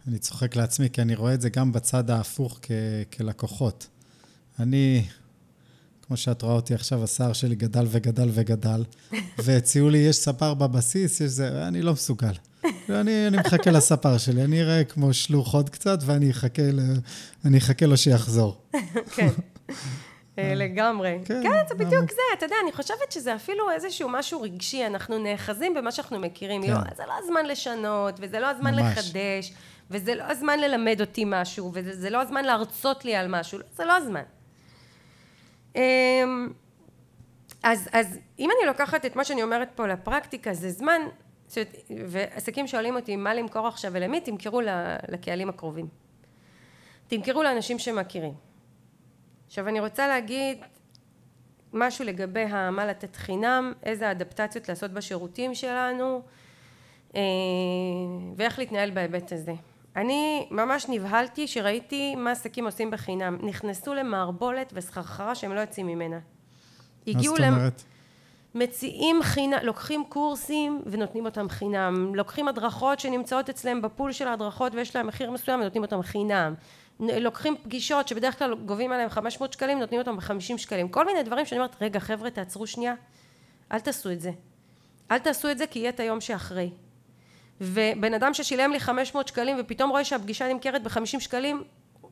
אני צוחק לעצמי, כי אני רואה את זה גם בצד ההפוך כ- כלקוחות. אני, כמו שאת רואה אותי עכשיו, השיער שלי גדל וגדל וגדל, והציעו לי, יש ספר בבסיס, יש זה, אני לא מסוגל. אני, אני מחכה לספר שלי, אני אראה כמו שלוח עוד קצת, ואני אחכה, ל... אחכה לו שיחזור. כן. אה, לגמרי. כן, כן, זה בדיוק זה. אתה יודע, אני חושבת שזה אפילו איזשהו משהו רגשי, אנחנו נאחזים במה שאנחנו מכירים. כן. לא, זה לא הזמן לשנות, וזה לא הזמן ממש. לחדש, וזה לא הזמן ללמד אותי משהו, וזה לא הזמן להרצות לי על משהו, זה לא הזמן. אמ, אז, אז אם אני לוקחת את מה שאני אומרת פה לפרקטיקה, זה זמן, ועסקים שואלים אותי מה למכור עכשיו ולמי, תמכרו לקהלים הקרובים. תמכרו לאנשים שמכירים. עכשיו אני רוצה להגיד משהו לגבי מה לתת חינם, איזה אדפטציות לעשות בשירותים שלנו אה, ואיך להתנהל בהיבט הזה. אני ממש נבהלתי שראיתי מה עסקים עושים בחינם. נכנסו למערבולת וסחרחרה שהם לא יוצאים ממנה. מה זאת אומרת? מציעים חינם, לוקחים קורסים ונותנים אותם חינם, לוקחים הדרכות שנמצאות אצלם בפול של ההדרכות ויש להם מחיר מסוים ונותנים אותם חינם, לוקחים פגישות שבדרך כלל גובים עליהם 500 שקלים, נותנים אותם ב-50 שקלים. כל מיני דברים שאני אומרת, רגע חבר'ה תעצרו שנייה, אל תעשו את זה. אל תעשו את זה כי יהיה את היום שאחרי. ובן אדם ששילם לי 500 שקלים ופתאום רואה שהפגישה נמכרת ב-50 שקלים,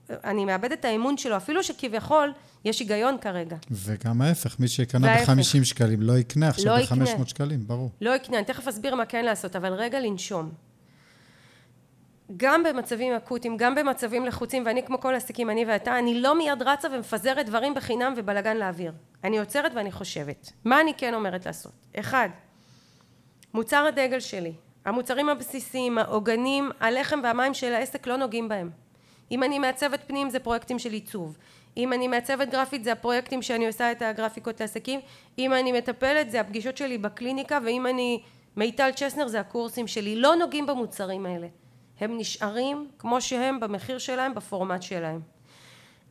אני מאבד את האמון שלו, אפילו שכביכול יש היגיון כרגע. וגם ההפך, מי שקנה ב-50 שקלים לא יקנה עכשיו לא ב-500 שקלים, ברור. לא יקנה, אני תכף אסביר מה כן לעשות, אבל רגע לנשום. גם במצבים אקוטיים, גם במצבים לחוצים, ואני כמו כל עסקים, אני ואתה, אני לא מיד רצה ומפזרת דברים בחינם ובלאגן לאוויר. אני עוצרת ואני חושבת. מה אני כן אומרת לעשות? אחד, מוצר הדגל שלי, המוצרים הבסיסיים, העוגנים, הלחם והמים של העסק לא נוגעים בהם. אם אני מעצבת פנים זה פרויקטים של עיצוב. אם אני מעצבת גרפית זה הפרויקטים שאני עושה את הגרפיקות לעסקים. אם אני מטפלת זה הפגישות שלי בקליניקה, ואם אני מיטל צ'סנר זה הקורסים שלי. לא נוגעים במוצרים האלה. הם נשארים כמו שהם במחיר שלהם בפורמט שלהם.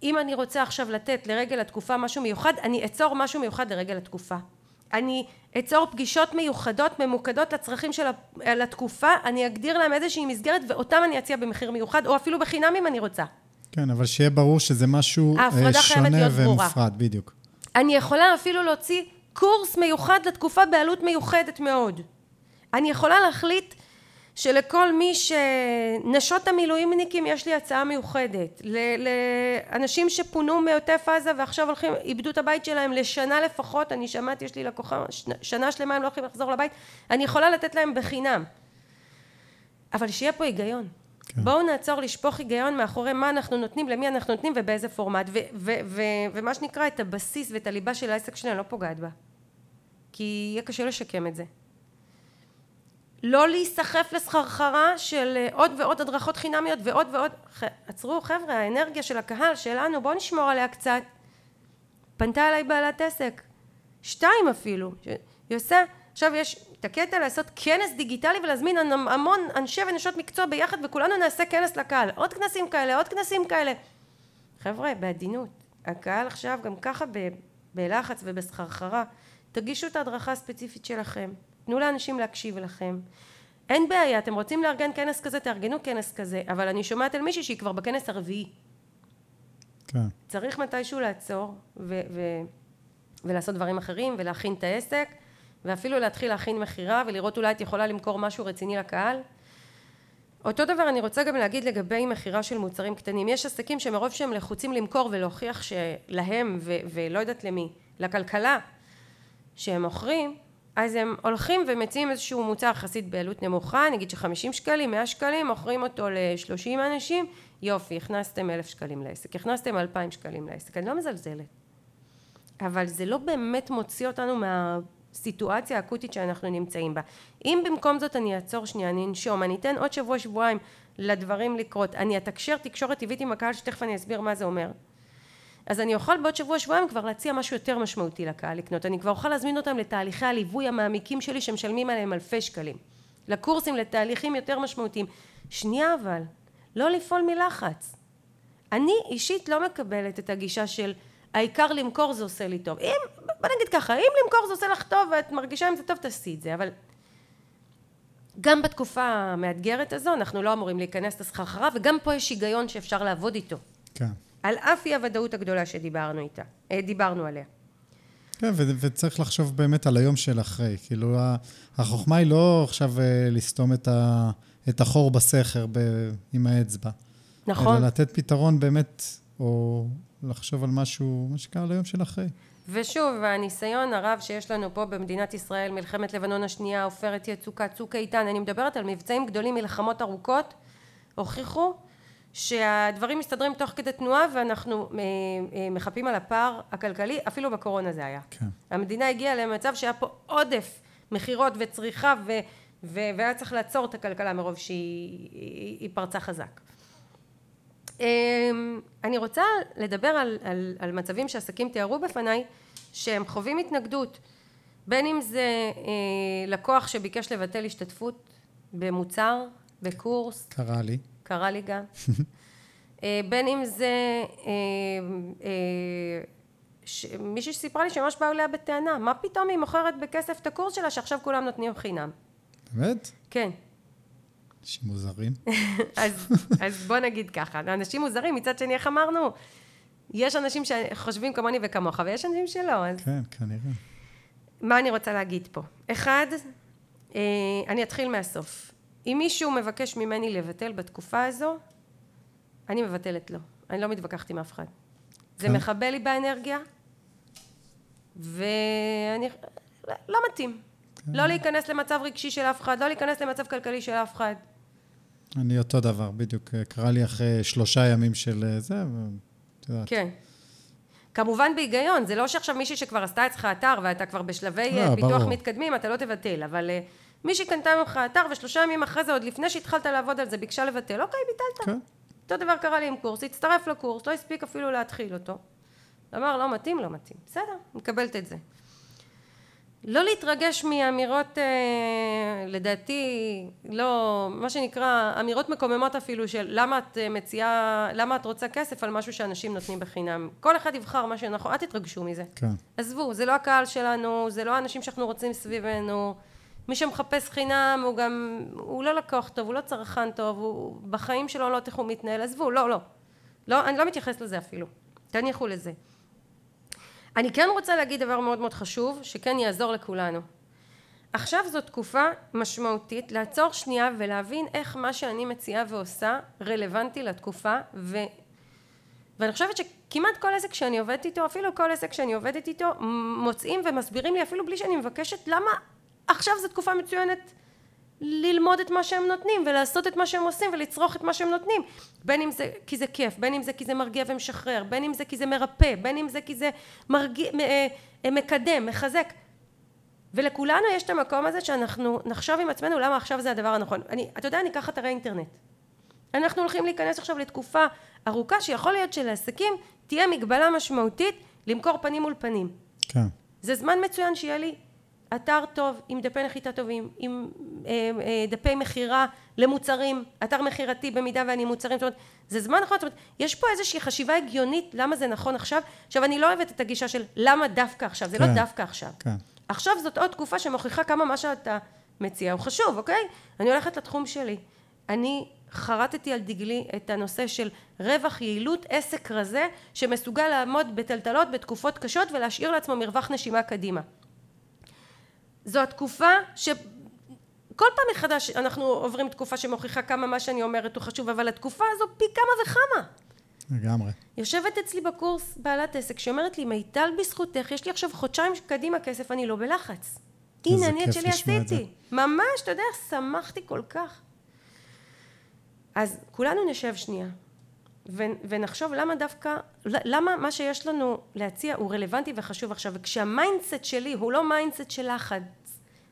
אם אני רוצה עכשיו לתת לרגל התקופה משהו מיוחד אני אצור משהו מיוחד לרגל התקופה. אני אצור פגישות מיוחדות ממוקדות לצרכים של התקופה אני אגדיר להם איזושהי מסגרת ואותם אני אציע במחיר מיוחד או אפילו בחינם אם אני רוצה. כן אבל שיהיה ברור שזה משהו אה, שונה ומופרד בדיוק. אני יכולה אפילו להוציא קורס מיוחד לתקופה בעלות מיוחדת מאוד. אני יכולה להחליט שלכל מי שנשות המילואימניקים יש לי הצעה מיוחדת. לאנשים שפונו מעוטף עזה ועכשיו הולכים איבדו את הבית שלהם לשנה לפחות אני שמעתי יש לי לקוחה שנה שלמה הם לא יכולים לחזור לבית אני יכולה לתת להם בחינם. אבל שיהיה פה היגיון. כן. בואו נעצור לשפוך היגיון מאחורי מה אנחנו נותנים למי אנחנו נותנים ובאיזה פורמט. ו- ו- ו- ומה שנקרא את הבסיס ואת הליבה של העסק שלנו לא פוגעת בה. כי יהיה קשה לשקם את זה לא להיסחף לסחרחרה של אה, עוד ועוד הדרכות חינמיות ועוד ועוד עצרו חבר'ה האנרגיה של הקהל שלנו בואו נשמור עליה קצת. פנתה אליי בעלת עסק. שתיים אפילו. היא עושה עכשיו יש את הקטע לעשות כנס דיגיטלי ולהזמין המון אנשי ונשות מקצוע ביחד וכולנו נעשה כנס לקהל. עוד כנסים כאלה עוד כנסים כאלה. חבר'ה בעדינות הקהל עכשיו גם ככה ב, בלחץ ובסחרחרה. תגישו את ההדרכה הספציפית שלכם תנו לאנשים להקשיב לכם. אין בעיה אתם רוצים לארגן כנס כזה תארגנו כנס כזה אבל אני שומעת על מישהי שהיא כבר בכנס הרביעי. כן. צריך מתישהו לעצור ו- ו- ולעשות דברים אחרים ולהכין את העסק ואפילו להתחיל להכין מכירה ולראות אולי את יכולה למכור משהו רציני לקהל. אותו דבר אני רוצה גם להגיד לגבי מכירה של מוצרים קטנים. יש עסקים שמרוב שהם לחוצים למכור ולהוכיח שלהם ו- ולא יודעת למי לכלכלה שהם מוכרים אז הם הולכים ומציעים איזשהו מוצר יחסית בעלות נמוכה, נגיד שחמישים שקלים, מאה שקלים, מוכרים אותו לשלושים אנשים, יופי, הכנסתם אלף שקלים לעסק, הכנסתם אלפיים שקלים לעסק, אני לא מזלזלת. אבל זה לא באמת מוציא אותנו מה, הסיטואציה האקוטית שאנחנו נמצאים בה. אם במקום זאת אני אעצור שנייה, אני אנשום, אני אתן עוד שבוע שבועיים לדברים לקרות, אני אתקשר תקשורת טבעית עם הקהל שתכף אני אסביר מה זה אומר. אז אני אוכל בעוד שבוע שבועיים כבר להציע משהו יותר משמעותי לקהל לקנות, אני כבר אוכל להזמין אותם לתהליכי הליווי המעמיקים שלי שמשלמים עליהם אלפי שקלים, לקורסים, לתהליכים יותר משמעותיים. שנייה אבל, לא לפעול מלחץ. אני אישית לא מקבלת את הגישה של העיקר למכור זה עושה לי טוב. אם, בוא נגיד ככה, אם למכור זה עושה לך טוב ואת מרגישה עם זה טוב, תעשי את זה, אבל גם בתקופה המאתגרת הזו אנחנו לא אמורים להיכנס לסחרחרה וגם פה יש היגיון שאפשר לעבוד איתו. כן. על אף אי הוודאות הגדולה שדיברנו איתה, אה, דיברנו עליה. כן, ו- וצריך לחשוב באמת על היום של אחרי. כאילו, החוכמה היא לא עכשיו אה, לסתום את, ה- את החור בסכר ב- עם האצבע. נכון. אלא לתת פתרון באמת, או לחשוב על משהו, מה שקרה ליום של אחרי. ושוב, הניסיון הרב שיש לנו פה במדינת ישראל, מלחמת לבנון השנייה, עופרת יצוקה, צוק איתן, אני מדברת על מבצעים גדולים, מלחמות ארוכות, הוכיחו שהדברים מסתדרים תוך כדי תנועה ואנחנו אה, אה, מחפים על הפער הכלכלי, אפילו בקורונה זה היה. כן. המדינה הגיעה למצב שהיה פה עודף מכירות וצריכה ו, ו, והיה צריך לעצור את הכלכלה מרוב שהיא היא, היא פרצה חזק. אמ, אני רוצה לדבר על, על, על מצבים שעסקים תיארו בפניי שהם חווים התנגדות בין אם זה אה, לקוח שביקש לבטל השתתפות במוצר, בקורס, קרה לי. קרה לי גם, אה, בין אם זה אה, אה, ש... מישהי שסיפרה לי שממש באו אליה בטענה, מה פתאום היא מוכרת בכסף את הקורס שלה שעכשיו כולם נותנים חינם? באמת? כן. אנשים מוזרים. אז, אז בוא נגיד ככה, אנשים מוזרים, מצד שני, איך אמרנו? יש אנשים שחושבים כמוני וכמוך, ויש אנשים שלא, אז כן, כנראה. מה אני רוצה להגיד פה? אחד, אה, אני אתחיל מהסוף. אם מישהו מבקש ממני לבטל בתקופה הזו, אני מבטלת לו. אני לא מתווכחת עם אף אחד. זה כן. מחבל לי באנרגיה, ואני... לא מתאים. לא להיכנס למצב רגשי של אף אחד, לא להיכנס למצב כלכלי של אף אחד. אני אותו דבר, בדיוק. קרה לי אחרי שלושה ימים של אה, זה, ואת יודעת. כן. כמובן בהיגיון, זה לא שעכשיו מישהי שכבר עשתה אצלך אתר ואתה כבר בשלבי לא, אה, פיתוח ברור. מתקדמים, אתה לא תבטל, אבל אה, מישהי קנתה ממך אתר ושלושה ימים אחרי זה, עוד לפני שהתחלת לעבוד על זה, ביקשה לבטל, אוקיי, ביטלת. כן. אותו דבר קרה לי עם קורס, הצטרף לקורס, לא הספיק אפילו להתחיל אותו. אמר, לא מתאים, לא מתאים. בסדר, מקבלת את זה. לא להתרגש מאמירות, אה, לדעתי, לא, מה שנקרא, אמירות מקוממות אפילו של למה את אה, מציעה, למה את רוצה כסף על משהו שאנשים נותנים בחינם. כל אחד יבחר מה שנכון, אל תתרגשו מזה. כן. עזבו, זה לא הקהל שלנו, זה לא האנשים שאנחנו רוצים סביבנו. מי שמחפש חינם הוא גם, הוא לא לקוח טוב, הוא לא צרכן טוב, הוא בחיים שלו לא איך הוא מתנהל, עזבו, לא, לא. לא, אני לא מתייחס לזה אפילו. תניחו לזה. אני כן רוצה להגיד דבר מאוד מאוד חשוב, שכן יעזור לכולנו. עכשיו זו תקופה משמעותית לעצור שנייה ולהבין איך מה שאני מציעה ועושה רלוונטי לתקופה ו... ואני חושבת שכמעט כל עסק שאני עובדת איתו, אפילו כל עסק שאני עובדת איתו, מוצאים ומסבירים לי אפילו בלי שאני מבקשת למה עכשיו זו תקופה מצוינת ללמוד את מה שהם נותנים ולעשות את מה שהם עושים ולצרוך את מה שהם נותנים בין אם זה כי זה כיף, בין אם זה כי זה מרגיע ומשחרר, בין אם זה כי זה מרפא, בין אם זה כי זה מרגיע, אה, אה, מקדם, מחזק ולכולנו יש את המקום הזה שאנחנו נחשוב עם עצמנו למה עכשיו זה הדבר הנכון. אני, אתה יודע, אני אקח אתרי אינטרנט. אנחנו הולכים להיכנס עכשיו לתקופה ארוכה שיכול להיות שלעסקים תהיה מגבלה משמעותית למכור פנים מול פנים. כן. זה זמן מצוין שיהיה לי אתר טוב עם דפי נחיתה טובים, עם אה, אה, דפי מכירה למוצרים, אתר מכירתי במידה ואני מוצרים, זאת אומרת, זה זמן נכון, זאת אומרת, יש פה איזושהי חשיבה הגיונית למה זה נכון עכשיו. עכשיו, אני לא אוהבת את הגישה של למה דווקא עכשיו, זה לא כן. דווקא עכשיו. כן. עכשיו זאת עוד תקופה שמוכיחה כמה מה שאתה מציע הוא חשוב, אוקיי? אני הולכת לתחום שלי. אני חרטתי על דגלי את הנושא של רווח יעילות עסק רזה שמסוגל לעמוד בטלטלות בתקופות קשות ולהשאיר לעצמו מרווח נשימה קדימה. זו התקופה ש... כל פעם מחדש אנחנו עוברים תקופה שמוכיחה כמה מה שאני אומרת הוא חשוב, אבל התקופה הזו פי כמה וכמה. לגמרי. יושבת אצלי בקורס בעלת עסק שאומרת לי, מיטל בזכותך, יש לי עכשיו חודשיים קדימה כסף, אני לא בלחץ. הנה, אני את שלי. עשיתי. ממש, אתה יודע, שמחתי כל כך. אז כולנו נשב שנייה, ונחשוב למה דווקא, למה מה שיש לנו להציע הוא רלוונטי וחשוב עכשיו, וכשה mindset שלי הוא לא mindset של לחץ,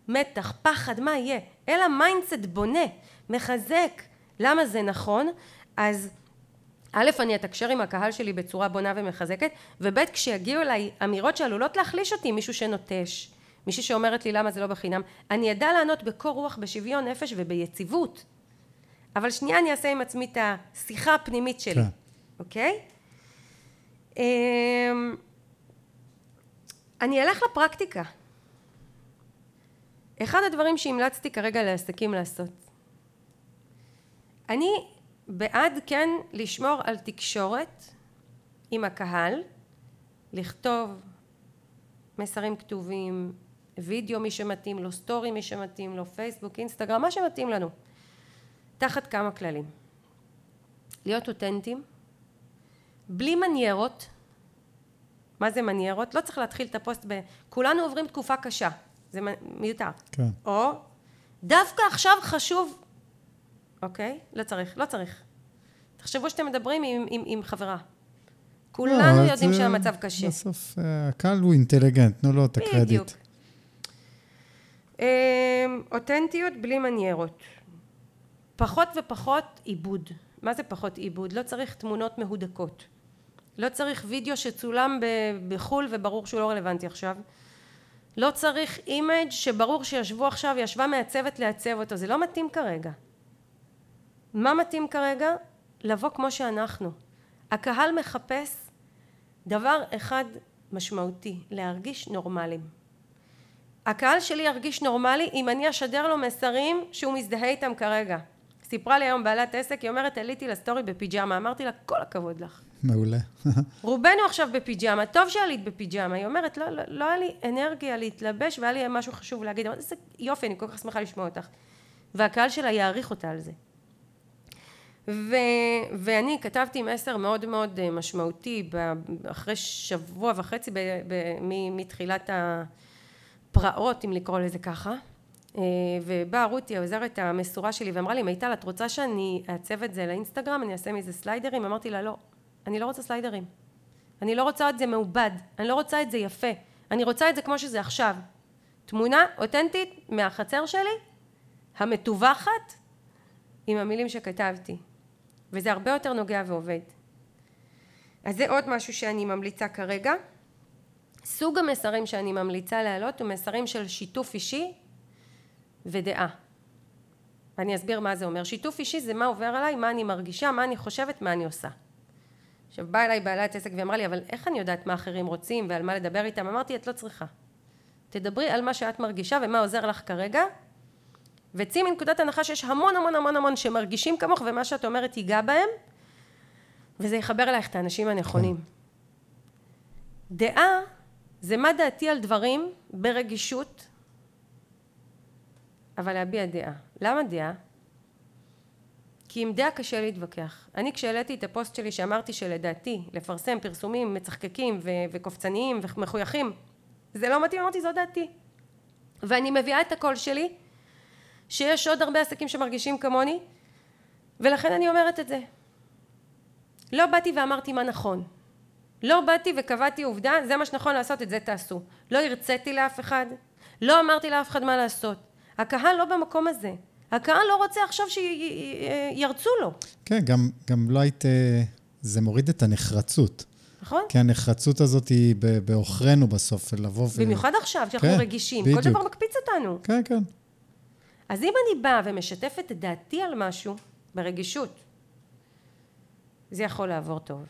מתח, פחד, מה יהיה, אלא mindset בונה, מחזק, למה זה נכון, אז א', אני אתקשר עם הקהל שלי בצורה בונה ומחזקת, וב', כשיגיעו אליי אמירות שעלולות להחליש אותי, מישהו שנוטש, מישהו שאומרת לי למה זה לא בחינם, אני אדע לענות בקור רוח, בשוויון נפש וביציבות. אבל שנייה אני אעשה עם עצמי את השיחה הפנימית שלי, כן. אוקיי? אמ, אני אלך לפרקטיקה. אחד הדברים שהמלצתי כרגע לעסקים לעשות. אני בעד כן לשמור על תקשורת עם הקהל, לכתוב מסרים כתובים, וידאו מי שמתאים לו, סטורי מי שמתאים לו, פייסבוק, אינסטגרם, מה שמתאים לנו, תחת כמה כללים. להיות אותנטיים, בלי מניירות, מה זה מניירות? לא צריך להתחיל את הפוסט ב... כולנו עוברים תקופה קשה, זה מיותר. כן. או דווקא עכשיו חשוב אוקיי? לא צריך, לא צריך. תחשבו שאתם מדברים עם, עם, עם חברה. כולנו לא, יודעים שהמצב קשה. בסוף אה, הקהל הוא אינטליגנט, תנו לו את הקרדיט. בדיוק. אמ, אותנטיות בלי מניירות. פחות ופחות עיבוד. מה זה פחות עיבוד? לא צריך תמונות מהודקות. לא צריך וידאו שצולם בחו"ל וברור שהוא לא רלוונטי עכשיו. לא צריך אימייג' שברור שישבו עכשיו, ישבה מעצבת לעצב אותו, זה לא מתאים כרגע. מה מתאים כרגע? לבוא כמו שאנחנו. הקהל מחפש דבר אחד משמעותי, להרגיש נורמליים. הקהל שלי ירגיש נורמלי אם אני אשדר לו מסרים שהוא מזדהה איתם כרגע. סיפרה לי היום בעלת עסק, היא אומרת עליתי לסטורי בפיג'מה, אמרתי לה כל הכבוד לך. מעולה. רובנו עכשיו בפיג'מה, טוב שעלית בפיג'מה, היא אומרת לא, לא, לא היה לי אנרגיה להתלבש והיה לי משהו חשוב להגיד, איזה יופי, אני כל כך שמחה לשמוע אותך. והקהל שלה יעריך אותה על זה. ו, ואני כתבתי מסר מאוד מאוד אה, משמעותי אחרי שבוע וחצי ב, ב, מתחילת הפרעות אם לקרוא לזה ככה ובאה רותי העוזרת המסורה שלי ואמרה לי מיטל את רוצה שאני אעצב את זה לאינסטגרם? אני אעשה מזה סליידרים? אמרתי לה לא אני לא רוצה סליידרים. אני לא רוצה את זה מעובד. אני לא רוצה את זה יפה. אני רוצה את זה כמו שזה עכשיו. תמונה אותנטית מהחצר שלי המטווחת עם המילים שכתבתי. וזה הרבה יותר נוגע ועובד. אז זה עוד משהו שאני ממליצה כרגע. סוג המסרים שאני ממליצה להעלות הוא מסרים של שיתוף אישי ודעה. ואני אסביר מה זה אומר. שיתוף אישי זה מה עובר עליי, מה אני מרגישה, מה אני חושבת, מה אני עושה. עכשיו באה אליי בעלת עסק ואמרה לי אבל איך אני יודעת מה אחרים רוצים ועל מה לדבר איתם? אמרתי את לא צריכה. תדברי על מה שאת מרגישה ומה עוזר לך כרגע וצאי מנקודת הנחה שיש המון המון המון המון שמרגישים כמוך ומה שאת אומרת ייגע בהם וזה יחבר אלייך את האנשים הנכונים. דעה זה מה דעתי על דברים ברגישות אבל להביע דעה. למה דעה? כי עם דעה קשה להתווכח. אני כשהעליתי את הפוסט שלי שאמרתי שלדעתי לפרסם פרסומים מצחקקים ו- וקופצניים ומחויכים זה לא מתאים, אמרתי זו דעתי. ואני מביאה את הקול שלי שיש עוד הרבה עסקים שמרגישים כמוני ולכן אני אומרת את זה. לא באתי ואמרתי מה נכון. לא באתי וקבעתי עובדה, זה מה שנכון לעשות, את זה תעשו. לא הרציתי לאף אחד, לא אמרתי לאף אחד מה לעשות. הקהל לא במקום הזה. הקהל לא רוצה עכשיו שירצו לו. כן, גם, גם לא היית... זה מוריד את הנחרצות. נכון. כי הנחרצות הזאת היא בעוכרינו בסוף, לבוא ו... במיוחד עכשיו, שאנחנו כן, רגישים. בדיוק. כל דבר מקפיץ אותנו. כן, כן. אז אם אני באה ומשתפת את דעתי על משהו ברגישות, זה יכול לעבור טוב,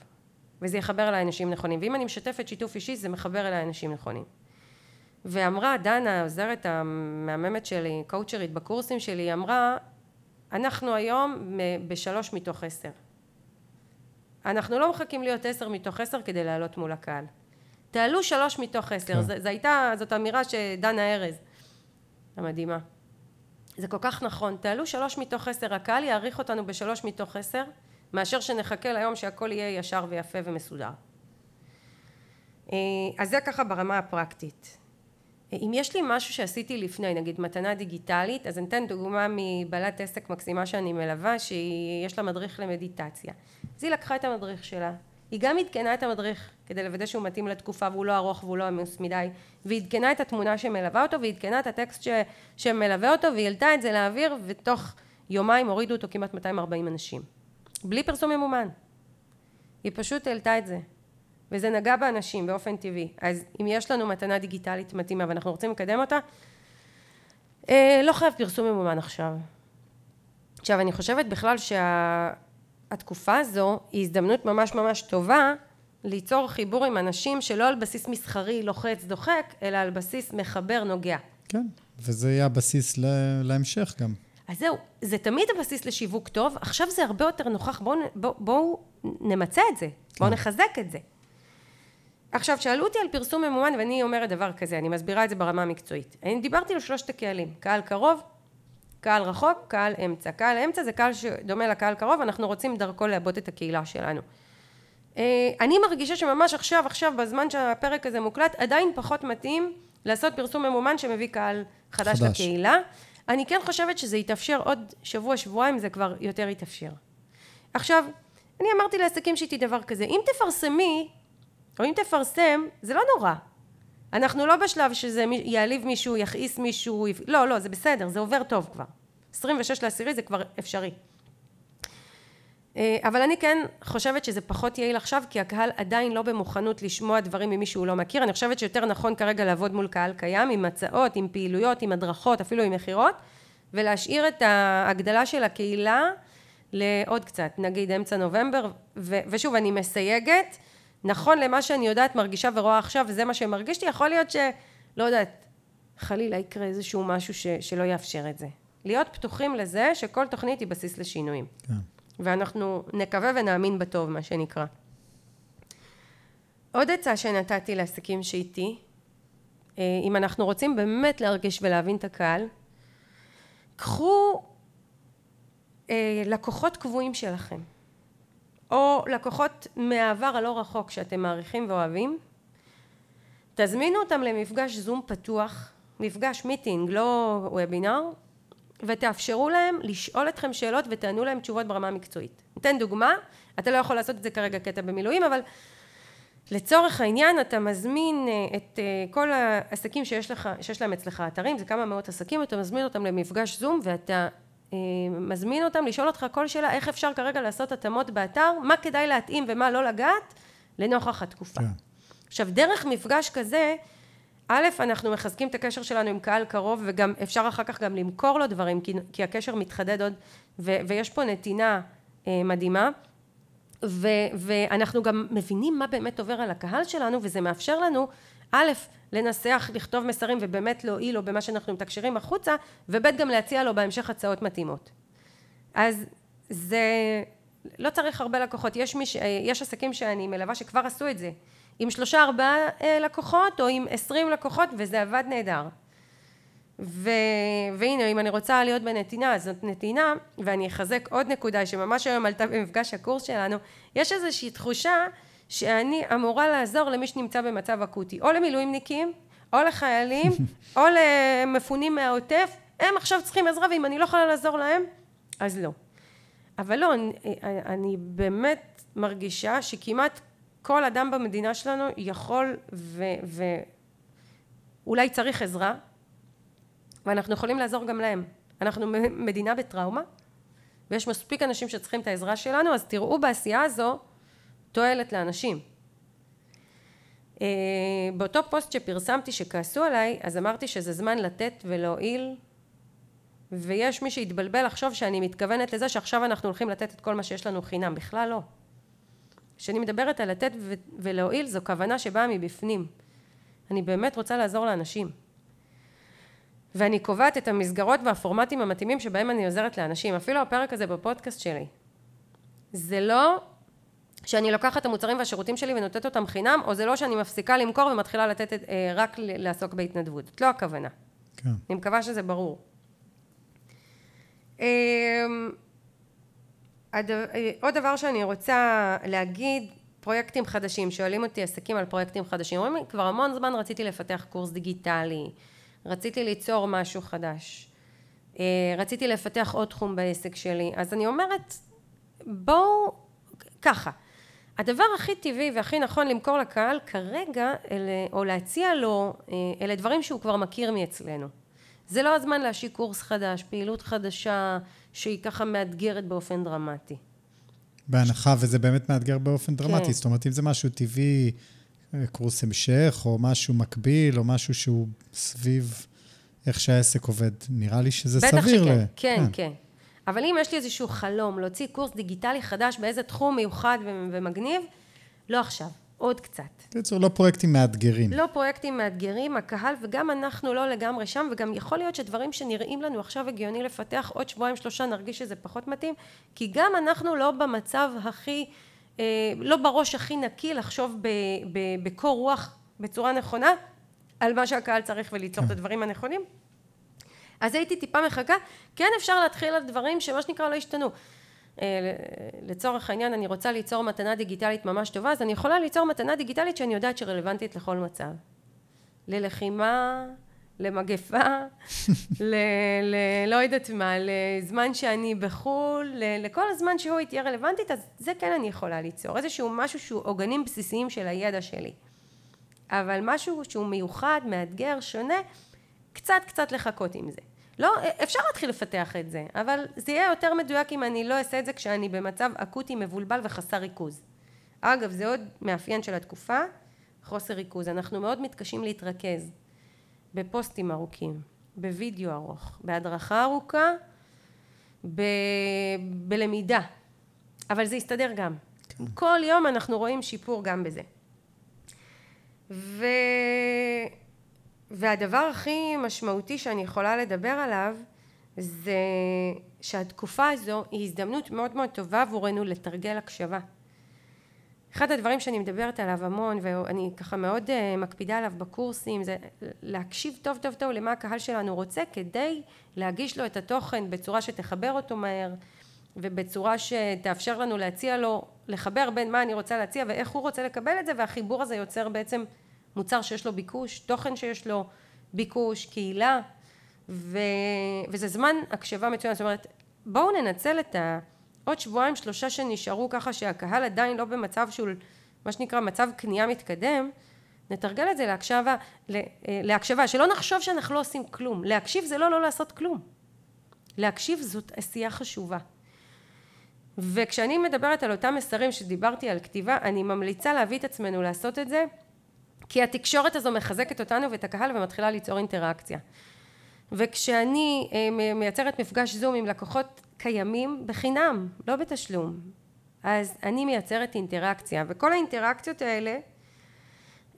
וזה יחבר אליי אנשים נכונים, ואם אני משתפת שיתוף אישי זה מחבר אליי אנשים נכונים. ואמרה דנה, העוזרת המהממת שלי, קואוצ'רית בקורסים שלי, היא אמרה, אנחנו היום בשלוש מתוך עשר. אנחנו לא מחכים להיות עשר מתוך עשר כדי לעלות מול הקהל. תעלו שלוש מתוך עשר. כן. זו הייתה, זאת אמירה שדנה ארז, המדהימה. זה כל כך נכון, תעלו שלוש מתוך עשר, הקהל יעריך אותנו בשלוש מתוך עשר, מאשר שנחכה ליום שהכל יהיה ישר ויפה ומסודר. אה, אז זה ככה ברמה הפרקטית. אם יש לי משהו שעשיתי לפני, נגיד מתנה דיגיטלית, אז אני אתן דוגמה מבעלת עסק מקסימה שאני מלווה, שיש לה מדריך למדיטציה. אז היא לקחה את המדריך שלה, היא גם עדכנה את המדריך כדי לוודא שהוא מתאים לתקופה והוא לא ארוך והוא לא עמוס מדי, והיא עדכנה את התמונה שמלווה אותו, והיא עדכנה את הטקסט ש... שמלווה אותו, והיא העלתה את זה לאוויר, ותוך יומיים הורידו אותו כמעט 240 אנשים. בלי פרסום ממומן. היא פשוט העלתה את זה. וזה נגע באנשים באופן טבעי. אז אם יש לנו מתנה דיגיטלית מתאימה ואנחנו רוצים לקדם אותה, אה, לא חייב פרסום ממומן עכשיו. עכשיו, אני חושבת בכלל שהתקופה הזו היא הזדמנות ממש ממש טובה ליצור חיבור עם אנשים שלא על בסיס מסחרי לוחץ דוחק, אלא על בסיס מחבר נוגע. כן, וזה יהיה הבסיס להמשך גם. אז זהו, זה תמיד הבסיס לשיווק טוב, עכשיו זה הרבה יותר נוכח, בואו בוא, בוא נמצה את זה, בואו כן. נחזק את זה. עכשיו, שאלו אותי על פרסום ממומן, ואני אומרת דבר כזה, אני מסבירה את זה ברמה המקצועית. אני דיברתי על שלושת הקהלים, קהל קרוב, קהל רחוק, קהל אמצע. קהל אמצע זה קהל שדומה לקהל קרוב, אנחנו רוצים דרכו לעבוד את הקהילה שלנו. אה, אני מרגישה שממש עכשיו, עכשיו, בזמן שהפרק הזה מוקלט, עדיין פחות מתאים לעשות פרסום ממומן שמביא קהל חדש, חדש. לקהילה. אני כן חושבת שזה יתאפשר עוד שבוע, שבועיים, זה כבר יותר יתאפשר. עכשיו, אני אמרתי לעסקים שאיתי דבר כזה, אם תפרסמי או אם תפרסם, זה לא נורא. אנחנו לא בשלב שזה יעליב מישהו, יכעיס מישהו, לא, לא, זה בסדר, זה עובר טוב כבר. 26 לעשירי זה כבר אפשרי. אה, אבל אני כן חושבת שזה פחות יעיל עכשיו, כי הקהל עדיין לא במוכנות לשמוע דברים ממי שהוא לא מכיר. אני חושבת שיותר נכון כרגע לעבוד מול קהל קיים, עם הצעות, עם פעילויות, עם הדרכות, אפילו עם מכירות, ולהשאיר את ההגדלה של הקהילה לעוד קצת, נגיד אמצע נובמבר, ו- ושוב, אני מסייגת, נכון למה שאני יודעת, מרגישה ורואה עכשיו, וזה מה שמרגיש לי, יכול להיות ש... לא יודעת, חלילה יקרה איזשהו משהו ש, שלא יאפשר את זה. להיות פתוחים לזה שכל תוכנית היא בסיס לשינויים. כן. ואנחנו נקווה ונאמין בטוב, מה שנקרא. עוד עצה שנתתי לעסקים שאיתי, אה, אם אנחנו רוצים באמת להרגיש ולהבין את הקהל, קחו אה, לקוחות קבועים שלכם. או לקוחות מהעבר הלא רחוק שאתם מעריכים ואוהבים, תזמינו אותם למפגש זום פתוח, מפגש מיטינג, לא וובינר, ותאפשרו להם לשאול אתכם שאלות ותענו להם תשובות ברמה המקצועית. ניתן דוגמה, אתה לא יכול לעשות את זה כרגע קטע במילואים, אבל לצורך העניין אתה מזמין אה, את אה, כל העסקים שיש, לך, שיש להם אצלך אתרים, זה כמה מאות עסקים, אתה מזמין אותם למפגש זום ואתה מזמין אותם לשאול אותך כל שאלה איך אפשר כרגע לעשות התאמות באתר, מה כדאי להתאים ומה לא לגעת לנוכח התקופה. כן. עכשיו דרך מפגש כזה, א', אנחנו מחזקים את הקשר שלנו עם קהל קרוב וגם אפשר אחר כך גם למכור לו דברים כי, כי הקשר מתחדד עוד ו, ויש פה נתינה אה, מדהימה ו, ואנחנו גם מבינים מה באמת עובר על הקהל שלנו וזה מאפשר לנו א', לנסח, לכתוב מסרים ובאמת להועיל לו במה שאנחנו מתקשרים החוצה, וב' גם להציע לו בהמשך הצעות מתאימות. אז זה, לא צריך הרבה לקוחות, יש, מיש, יש עסקים שאני מלווה שכבר עשו את זה, עם שלושה ארבעה אה, לקוחות או עם עשרים לקוחות וזה עבד נהדר. ו... והנה אם אני רוצה להיות בנתינה אז זאת נתינה ואני אחזק עוד נקודה שממש היום עלתה במפגש הקורס שלנו יש איזושהי תחושה שאני אמורה לעזור למי שנמצא במצב אקוטי, או למילואימניקים, או לחיילים, או למפונים מהעוטף, הם עכשיו צריכים עזרה, ואם אני לא יכולה לעזור להם, אז לא. אבל לא, אני, אני באמת מרגישה שכמעט כל אדם במדינה שלנו יכול ואולי צריך עזרה, ואנחנו יכולים לעזור גם להם. אנחנו מדינה בטראומה, ויש מספיק אנשים שצריכים את העזרה שלנו, אז תראו בעשייה הזו תועלת לאנשים. אה, באותו פוסט שפרסמתי שכעסו עליי, אז אמרתי שזה זמן לתת ולהועיל, ויש מי שהתבלבל לחשוב שאני מתכוונת לזה שעכשיו אנחנו הולכים לתת את כל מה שיש לנו חינם, בכלל לא. כשאני מדברת על לתת ולהועיל זו כוונה שבאה מבפנים. אני באמת רוצה לעזור לאנשים. ואני קובעת את המסגרות והפורמטים המתאימים שבהם אני עוזרת לאנשים. אפילו הפרק הזה בפודקאסט שלי. זה לא שאני לוקחת את המוצרים והשירותים שלי ונותנת אותם חינם, או זה לא שאני מפסיקה למכור ומתחילה לתת אה, רק לעסוק בהתנדבות. זאת לא הכוונה. כן. אני מקווה שזה ברור. אמ, אה, עוד דבר שאני רוצה להגיד, פרויקטים חדשים, שואלים אותי עסקים על פרויקטים חדשים, אומרים לי, כבר המון זמן רציתי לפתח קורס דיגיטלי, רציתי ליצור משהו חדש, אה, רציתי לפתח עוד תחום בעסק שלי, אז אני אומרת, בואו, ככה, הדבר הכי טבעי והכי נכון למכור לקהל כרגע, אלה, או להציע לו, אה, אלה דברים שהוא כבר מכיר מאצלנו. זה לא הזמן להשיק קורס חדש, פעילות חדשה שהיא ככה מאתגרת באופן דרמטי. בהנחה וזה באמת מאתגר באופן דרמטי, כן. זאת אומרת, אם זה משהו טבעי, אה, קורס המשך, או משהו מקביל, או משהו שהוא סביב איך שהעסק עובד, נראה לי שזה סביר. בטח שכן, ל... כן, כן, כן. אבל אם יש לי איזשהו חלום להוציא קורס דיגיטלי חדש באיזה תחום מיוחד ומגניב, לא עכשיו. עוד קצת. בקיצור, לא פרויקטים מאתגרים. לא פרויקטים מאתגרים, הקהל וגם אנחנו לא לגמרי שם, וגם יכול להיות שדברים שנראים לנו עכשיו הגיוני לפתח, עוד שבועיים שלושה נרגיש שזה פחות מתאים, כי גם אנחנו לא במצב הכי, אה, לא בראש הכי נקי לחשוב בקור רוח בצורה נכונה, על מה שהקהל צריך וליצור כן. את הדברים הנכונים. אז הייתי טיפה מחכה, כן אפשר להתחיל על דברים שמה שנקרא לא השתנו. אה, לצורך העניין אני רוצה ליצור מתנה דיגיטלית ממש טובה, אז אני יכולה ליצור מתנה דיגיטלית שאני יודעת שרלוונטית לכל מצב. ללחימה, למגפה, ל... ל... לא יודעת מה, לזמן שאני בחו"ל, ל... לכל הזמן שהוא היא תהיה רלוונטית, אז זה כן אני יכולה ליצור. איזשהו משהו שהוא עוגנים בסיסיים של הידע שלי. אבל משהו שהוא מיוחד, מאתגר, שונה, קצת קצת לחכות עם זה. לא, אפשר להתחיל לפתח את זה, אבל זה יהיה יותר מדויק אם אני לא אעשה את זה כשאני במצב אקוטי, מבולבל וחסר ריכוז. אגב, זה עוד מאפיין של התקופה, חוסר ריכוז. אנחנו מאוד מתקשים להתרכז בפוסטים ארוכים, בווידאו ארוך, בהדרכה ארוכה, ב... בלמידה. אבל זה יסתדר גם. כן. כל יום אנחנו רואים שיפור גם בזה. ו... והדבר הכי משמעותי שאני יכולה לדבר עליו זה שהתקופה הזו היא הזדמנות מאוד מאוד טובה עבורנו לתרגל הקשבה. אחד הדברים שאני מדברת עליו המון ואני ככה מאוד אה, מקפידה עליו בקורסים זה להקשיב טוב טוב טוב למה הקהל שלנו רוצה כדי להגיש לו את התוכן בצורה שתחבר אותו מהר ובצורה שתאפשר לנו להציע לו לחבר בין מה אני רוצה להציע ואיך הוא רוצה לקבל את זה והחיבור הזה יוצר בעצם מוצר שיש לו ביקוש, תוכן שיש לו ביקוש, קהילה, ו... וזה זמן הקשבה מצוין, זאת אומרת בואו ננצל את העוד שבועיים שלושה שנשארו ככה שהקהל עדיין לא במצב של מה שנקרא מצב קנייה מתקדם, נתרגל את זה להקשבה, אה, להקשבה, שלא נחשוב שאנחנו לא עושים כלום, להקשיב זה לא לא לעשות כלום, להקשיב זאת עשייה חשובה. וכשאני מדברת על אותם מסרים שדיברתי על כתיבה, אני ממליצה להביא את עצמנו לעשות את זה כי התקשורת הזו מחזקת אותנו ואת הקהל ומתחילה ליצור אינטראקציה. וכשאני אה, מייצרת מפגש זום עם לקוחות קיימים בחינם, לא בתשלום, אז אני מייצרת אינטראקציה, וכל האינטראקציות האלה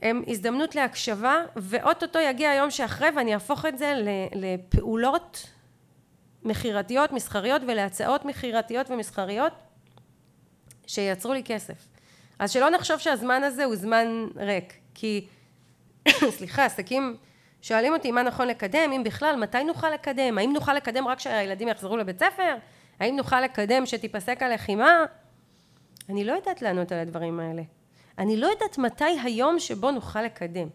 הם הזדמנות להקשבה, ואו-טו-טו יגיע היום שאחרי ואני אהפוך את זה לפעולות מכירתיות, מסחריות ולהצעות מכירתיות ומסחריות שייצרו לי כסף. אז שלא נחשוב שהזמן הזה הוא זמן ריק. כי, סליחה, עסקים שואלים אותי מה נכון לקדם, אם בכלל, מתי נוכל לקדם, האם נוכל לקדם רק כשהילדים יחזרו לבית ספר, האם נוכל לקדם שתיפסק הלחימה, אני לא יודעת לענות על הדברים האלה. אני לא יודעת מתי היום שבו נוכל לקדם.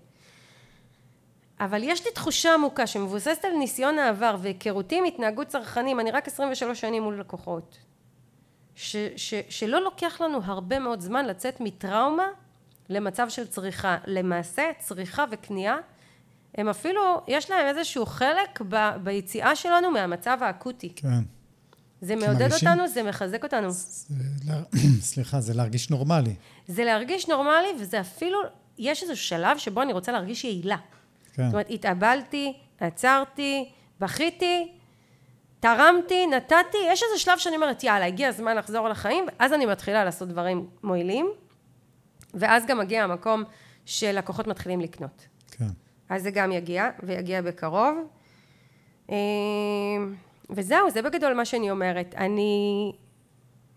אבל יש לי תחושה עמוקה שמבוססת על ניסיון העבר והיכרותי עם התנהגות צרכנים, אני רק 23 שנים מול לקוחות, ש, ש, שלא לוקח לנו הרבה מאוד זמן לצאת מטראומה למצב של צריכה. למעשה צריכה וקנייה הם אפילו, יש להם איזשהו חלק ב, ביציאה שלנו מהמצב האקוטי. כן. זה מעודד מרגישים, אותנו, זה מחזק אותנו. זה, סליחה, זה להרגיש נורמלי. זה להרגיש נורמלי, וזה אפילו, יש איזה שלב שבו אני רוצה להרגיש יעילה. כן. זאת אומרת, התאבלתי, עצרתי, בכיתי, תרמתי, נתתי, יש איזה שלב שאני אומרת, יאללה, הגיע הזמן לחזור לחיים, ואז אני מתחילה לעשות דברים מועילים. ואז גם מגיע המקום שלקוחות מתחילים לקנות. כן. אז זה גם יגיע, ויגיע בקרוב. אה, וזהו, זה בגדול מה שאני אומרת. אני...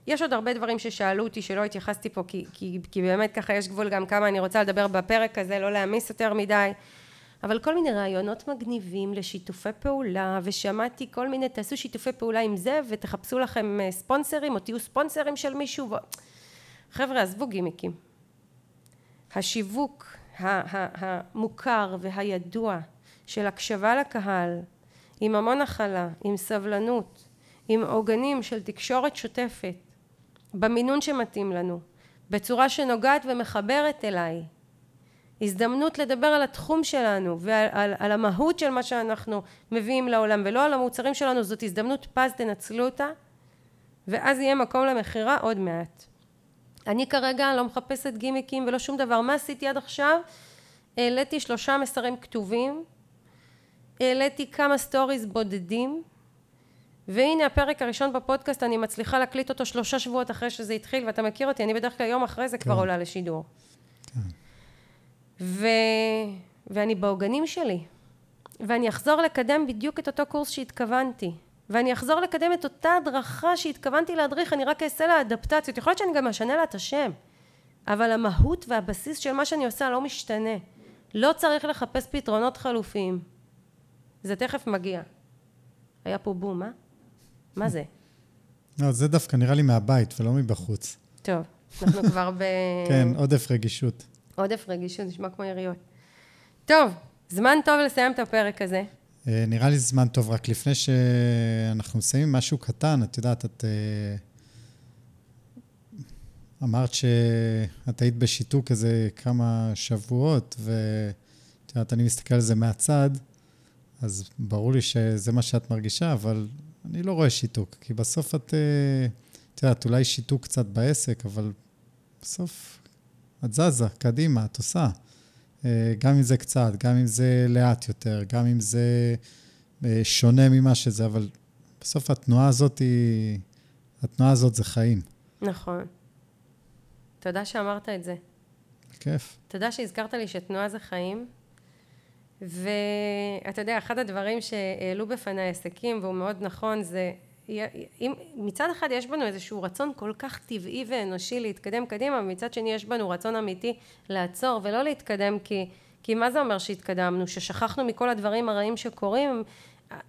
יש עוד הרבה דברים ששאלו אותי שלא התייחסתי פה, כי, כי, כי באמת ככה יש גבול גם כמה אני רוצה לדבר בפרק הזה, לא להעמיס יותר מדי. אבל כל מיני רעיונות מגניבים לשיתופי פעולה, ושמעתי כל מיני, תעשו שיתופי פעולה עם זה, ותחפשו לכם אה, ספונסרים, או תהיו ספונסרים של מישהו. ו... חבר'ה, עזבו גימיקים. השיווק המוכר והידוע של הקשבה לקהל, עם המון הכלה, עם סבלנות, עם עוגנים של תקשורת שוטפת, במינון שמתאים לנו, בצורה שנוגעת ומחברת אליי, הזדמנות לדבר על התחום שלנו ועל על, על המהות של מה שאנחנו מביאים לעולם ולא על המוצרים שלנו, זאת הזדמנות פז, תנצלו אותה ואז יהיה מקום למכירה עוד מעט. אני כרגע לא מחפשת גימיקים ולא שום דבר. מה עשיתי עד עכשיו? העליתי שלושה מסרים כתובים, העליתי כמה סטוריז בודדים, והנה הפרק הראשון בפודקאסט, אני מצליחה להקליט אותו שלושה שבועות אחרי שזה התחיל, ואתה מכיר אותי, אני בדרך כלל יום אחרי זה כן. כבר עולה לשידור. כן. ו... ואני בעוגנים שלי, ואני אחזור לקדם בדיוק את אותו קורס שהתכוונתי. ואני אחזור לקדם את אותה הדרכה שהתכוונתי להדריך, אני רק אעשה לה אדפטציות. יכול להיות שאני גם אשנה לה את השם, אבל המהות והבסיס של מה שאני עושה לא משתנה. לא צריך לחפש פתרונות חלופיים. זה תכף מגיע. היה פה בום, אה? מה זה? לא, זה דווקא נראה לי מהבית ולא מבחוץ. טוב, אנחנו כבר ב... כן, עודף רגישות. עודף רגישות, נשמע כמו יריות. טוב, זמן טוב לסיים את הפרק הזה. אה, נראה לי זמן טוב, רק לפני שאנחנו מסיימים משהו קטן, את יודעת, את אה, אמרת שאת היית בשיתוק איזה כמה שבועות, ואת יודעת, אני מסתכל על זה מהצד, אז ברור לי שזה מה שאת מרגישה, אבל אני לא רואה שיתוק, כי בסוף את, אה, את יודעת, אולי שיתוק קצת בעסק, אבל בסוף את זזה, קדימה, את עושה. אה, גם אם זה קצת, גם אם זה לאט יותר, גם אם זה אה, שונה ממה שזה, אבל בסוף התנועה הזאת היא... התנועה הזאת זה חיים. נכון. תודה שאמרת את זה. כיף. תודה שהזכרת לי שתנועה זה חיים. ואתה יודע, אחד הדברים שהעלו בפניי עסקים, והוא מאוד נכון, זה אם, מצד אחד יש בנו איזשהו רצון כל כך טבעי ואנושי להתקדם קדימה, ומצד שני יש בנו רצון אמיתי לעצור ולא להתקדם, כי, כי מה זה אומר שהתקדמנו? ששכחנו מכל הדברים הרעים שקורים?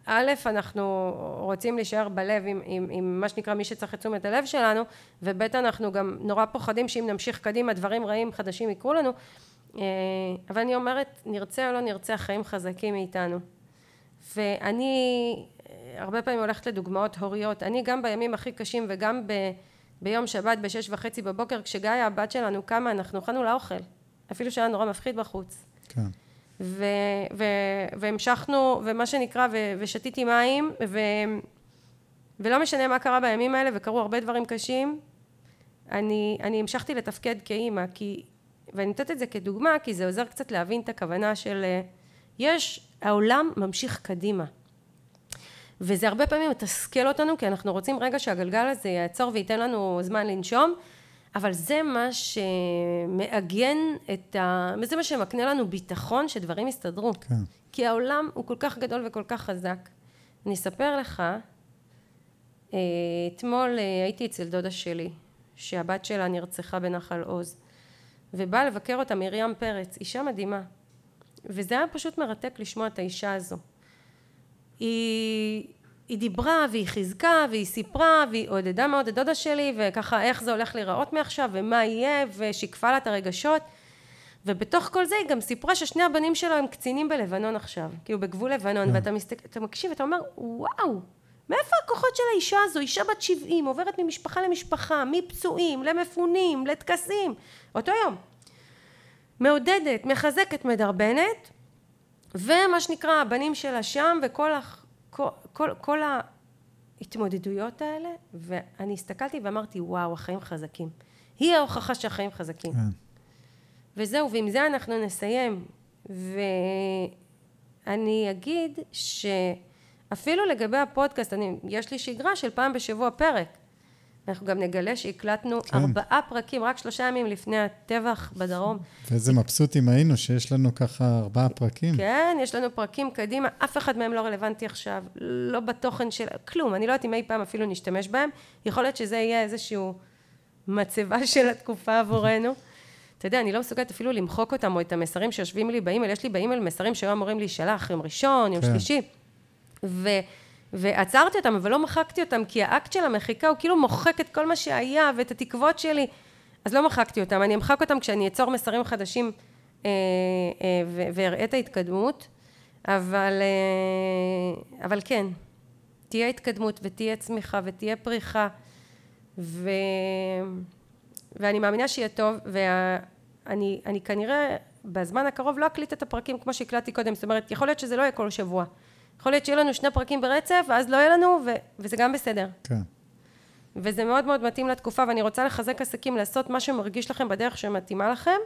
א', אנחנו רוצים להישאר בלב עם, עם, עם מה שנקרא מי שצריך את תשומת הלב שלנו, וב', אנחנו גם נורא פוחדים שאם נמשיך קדימה דברים רעים חדשים יקרו לנו, אה, אבל אני אומרת, נרצה או לא נרצה, החיים חזקים מאיתנו. ואני הרבה פעמים הולכת לדוגמאות הוריות. אני גם בימים הכי קשים וגם ב, ביום שבת בשש וחצי בבוקר, כשגיא הבת שלנו קמה, אנחנו אכלנו לאוכל. אפילו שהיה נורא מפחיד בחוץ. כן. ו, ו, והמשכנו, ומה שנקרא, ו, ושתיתי מים, ו, ולא משנה מה קרה בימים האלה, וקרו הרבה דברים קשים, אני, אני המשכתי לתפקד כאימא, כי, ואני נותנת את זה כדוגמה, כי זה עוזר קצת להבין את הכוונה של, יש, העולם ממשיך קדימה. וזה הרבה פעמים מתסכל אותנו, כי אנחנו רוצים רגע שהגלגל הזה יעצור וייתן לנו זמן לנשום, אבל זה מה שמעגן את ה... זה מה שמקנה לנו ביטחון שדברים יסתדרו. כן. כי העולם הוא כל כך גדול וכל כך חזק. אני אספר לך, אה, אתמול אה, הייתי אצל דודה שלי, שהבת שלה נרצחה בנחל עוז, ובאה לבקר אותה מרים פרץ, אישה מדהימה. וזה היה פשוט מרתק לשמוע את האישה הזו. היא, היא דיברה והיא חיזקה והיא סיפרה והיא עודדה מאוד את דודה שלי וככה איך זה הולך להיראות מעכשיו ומה יהיה ושיקפה לה את הרגשות. ובתוך כל זה היא גם סיפרה ששני הבנים שלו הם קצינים בלבנון עכשיו כאילו בגבול לבנון כן. ואתה מסתכל, אתה מקשיב ואתה אומר וואו מאיפה הכוחות של האישה הזו? אישה בת שבעים עוברת ממשפחה למשפחה מפצועים למפונים לטקסים. אותו יום. מעודדת מחזקת מדרבנת ומה שנקרא הבנים שלה שם וכל כל, כל, כל ההתמודדויות האלה ואני הסתכלתי ואמרתי וואו החיים חזקים. היא ההוכחה שהחיים חזקים. כן. וזהו ועם זה אנחנו נסיים. ואני אגיד שאפילו לגבי הפודקאסט אני, יש לי שגרה של פעם בשבוע פרק אנחנו גם נגלה שהקלטנו כן. ארבעה פרקים, רק שלושה ימים לפני הטבח בדרום. ואיזה מבסוטים היינו שיש לנו ככה ארבעה פרקים. כן, יש לנו פרקים קדימה, אף אחד מהם לא רלוונטי עכשיו, לא בתוכן של כלום, אני לא יודעת אם אי פעם אפילו נשתמש בהם, יכול להיות שזה יהיה איזשהו מצבה של התקופה עבורנו. אתה יודע, אני לא מסוגלת אפילו למחוק אותם, או את המסרים שיושבים לי באימייל, יש לי באימייל מסרים שהיו אמורים להישלח יום ראשון, יום כן. שלישי. ו... ועצרתי אותם, אבל לא מחקתי אותם, כי האקט של המחיקה הוא כאילו מוחק את כל מה שהיה ואת התקוות שלי. אז לא מחקתי אותם, אני אמחק אותם כשאני אצור מסרים חדשים אה, אה, ואראה את ההתקדמות, אבל, אה, אבל כן, תהיה התקדמות ותהיה צמיחה ותהיה פריחה, ו... ואני מאמינה שיהיה טוב, ואני אני כנראה בזמן הקרוב לא אקליט את הפרקים כמו שהקלטתי קודם, זאת אומרת, יכול להיות שזה לא יהיה כל שבוע. יכול להיות שיהיו לנו שני פרקים ברצף, ואז לא יהיה לנו, ו- וזה גם בסדר. כן. וזה מאוד מאוד מתאים לתקופה, ואני רוצה לחזק עסקים לעשות מה שמרגיש לכם בדרך שמתאימה לכם,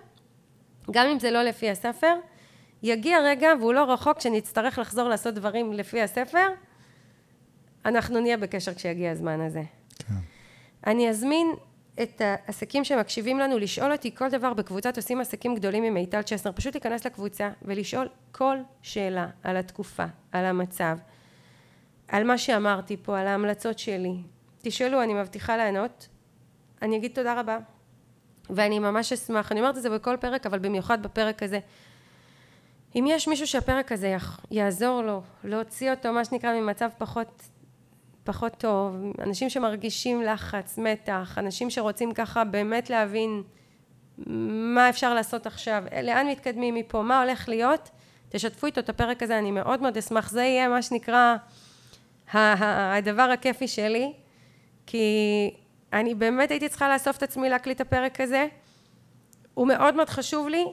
גם אם זה לא לפי הספר. יגיע רגע, והוא לא רחוק, שנצטרך לחזור לעשות דברים לפי הספר, אנחנו נהיה בקשר כשיגיע הזמן הזה. כן. אני אזמין את העסקים שמקשיבים לנו לשאול אותי כל דבר בקבוצת עושים עסקים גדולים עם מיטל צ'סנר, פשוט להיכנס לקבוצה ולשאול כל שאלה על התקופה, על המצב, על מה שאמרתי פה, על ההמלצות שלי. תשאלו, אני מבטיחה לענות. אני אגיד תודה רבה. ואני ממש אשמח, אני אומרת את זה בכל פרק, אבל במיוחד בפרק הזה. אם יש מישהו שהפרק הזה יעזור לו, להוציא אותו, מה שנקרא, ממצב פחות פחות טוב, אנשים שמרגישים לחץ, מתח, אנשים שרוצים ככה באמת להבין מה אפשר לעשות עכשיו, לאן מתקדמים מפה, מה הולך להיות, תשתפו איתו את הפרק הזה, אני מאוד מאוד אשמח, זה יהיה מה שנקרא הדבר הכיפי שלי, כי אני באמת הייתי צריכה לאסוף את עצמי להקליט הפרק הזה, הוא מאוד מאוד חשוב לי,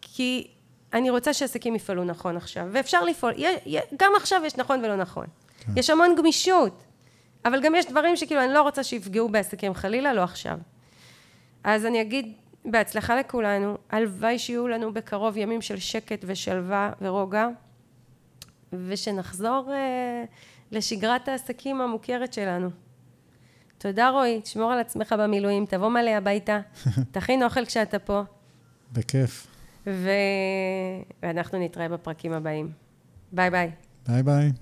כי אני רוצה שעסקים יפעלו נכון עכשיו, ואפשר לפעול, גם עכשיו יש נכון ולא נכון. כן. יש המון גמישות. אבל גם יש דברים שכאילו אני לא רוצה שיפגעו בעסקים, חלילה לא עכשיו. אז אני אגיד בהצלחה לכולנו, הלוואי שיהיו לנו בקרוב ימים של שקט ושלווה ורוגע, ושנחזור אה, לשגרת העסקים המוכרת שלנו. תודה רועי, תשמור על עצמך במילואים, תבוא מלא הביתה, תכין אוכל כשאתה פה. בכיף. ו... ואנחנו נתראה בפרקים הבאים. ביי ביי. ביי ביי.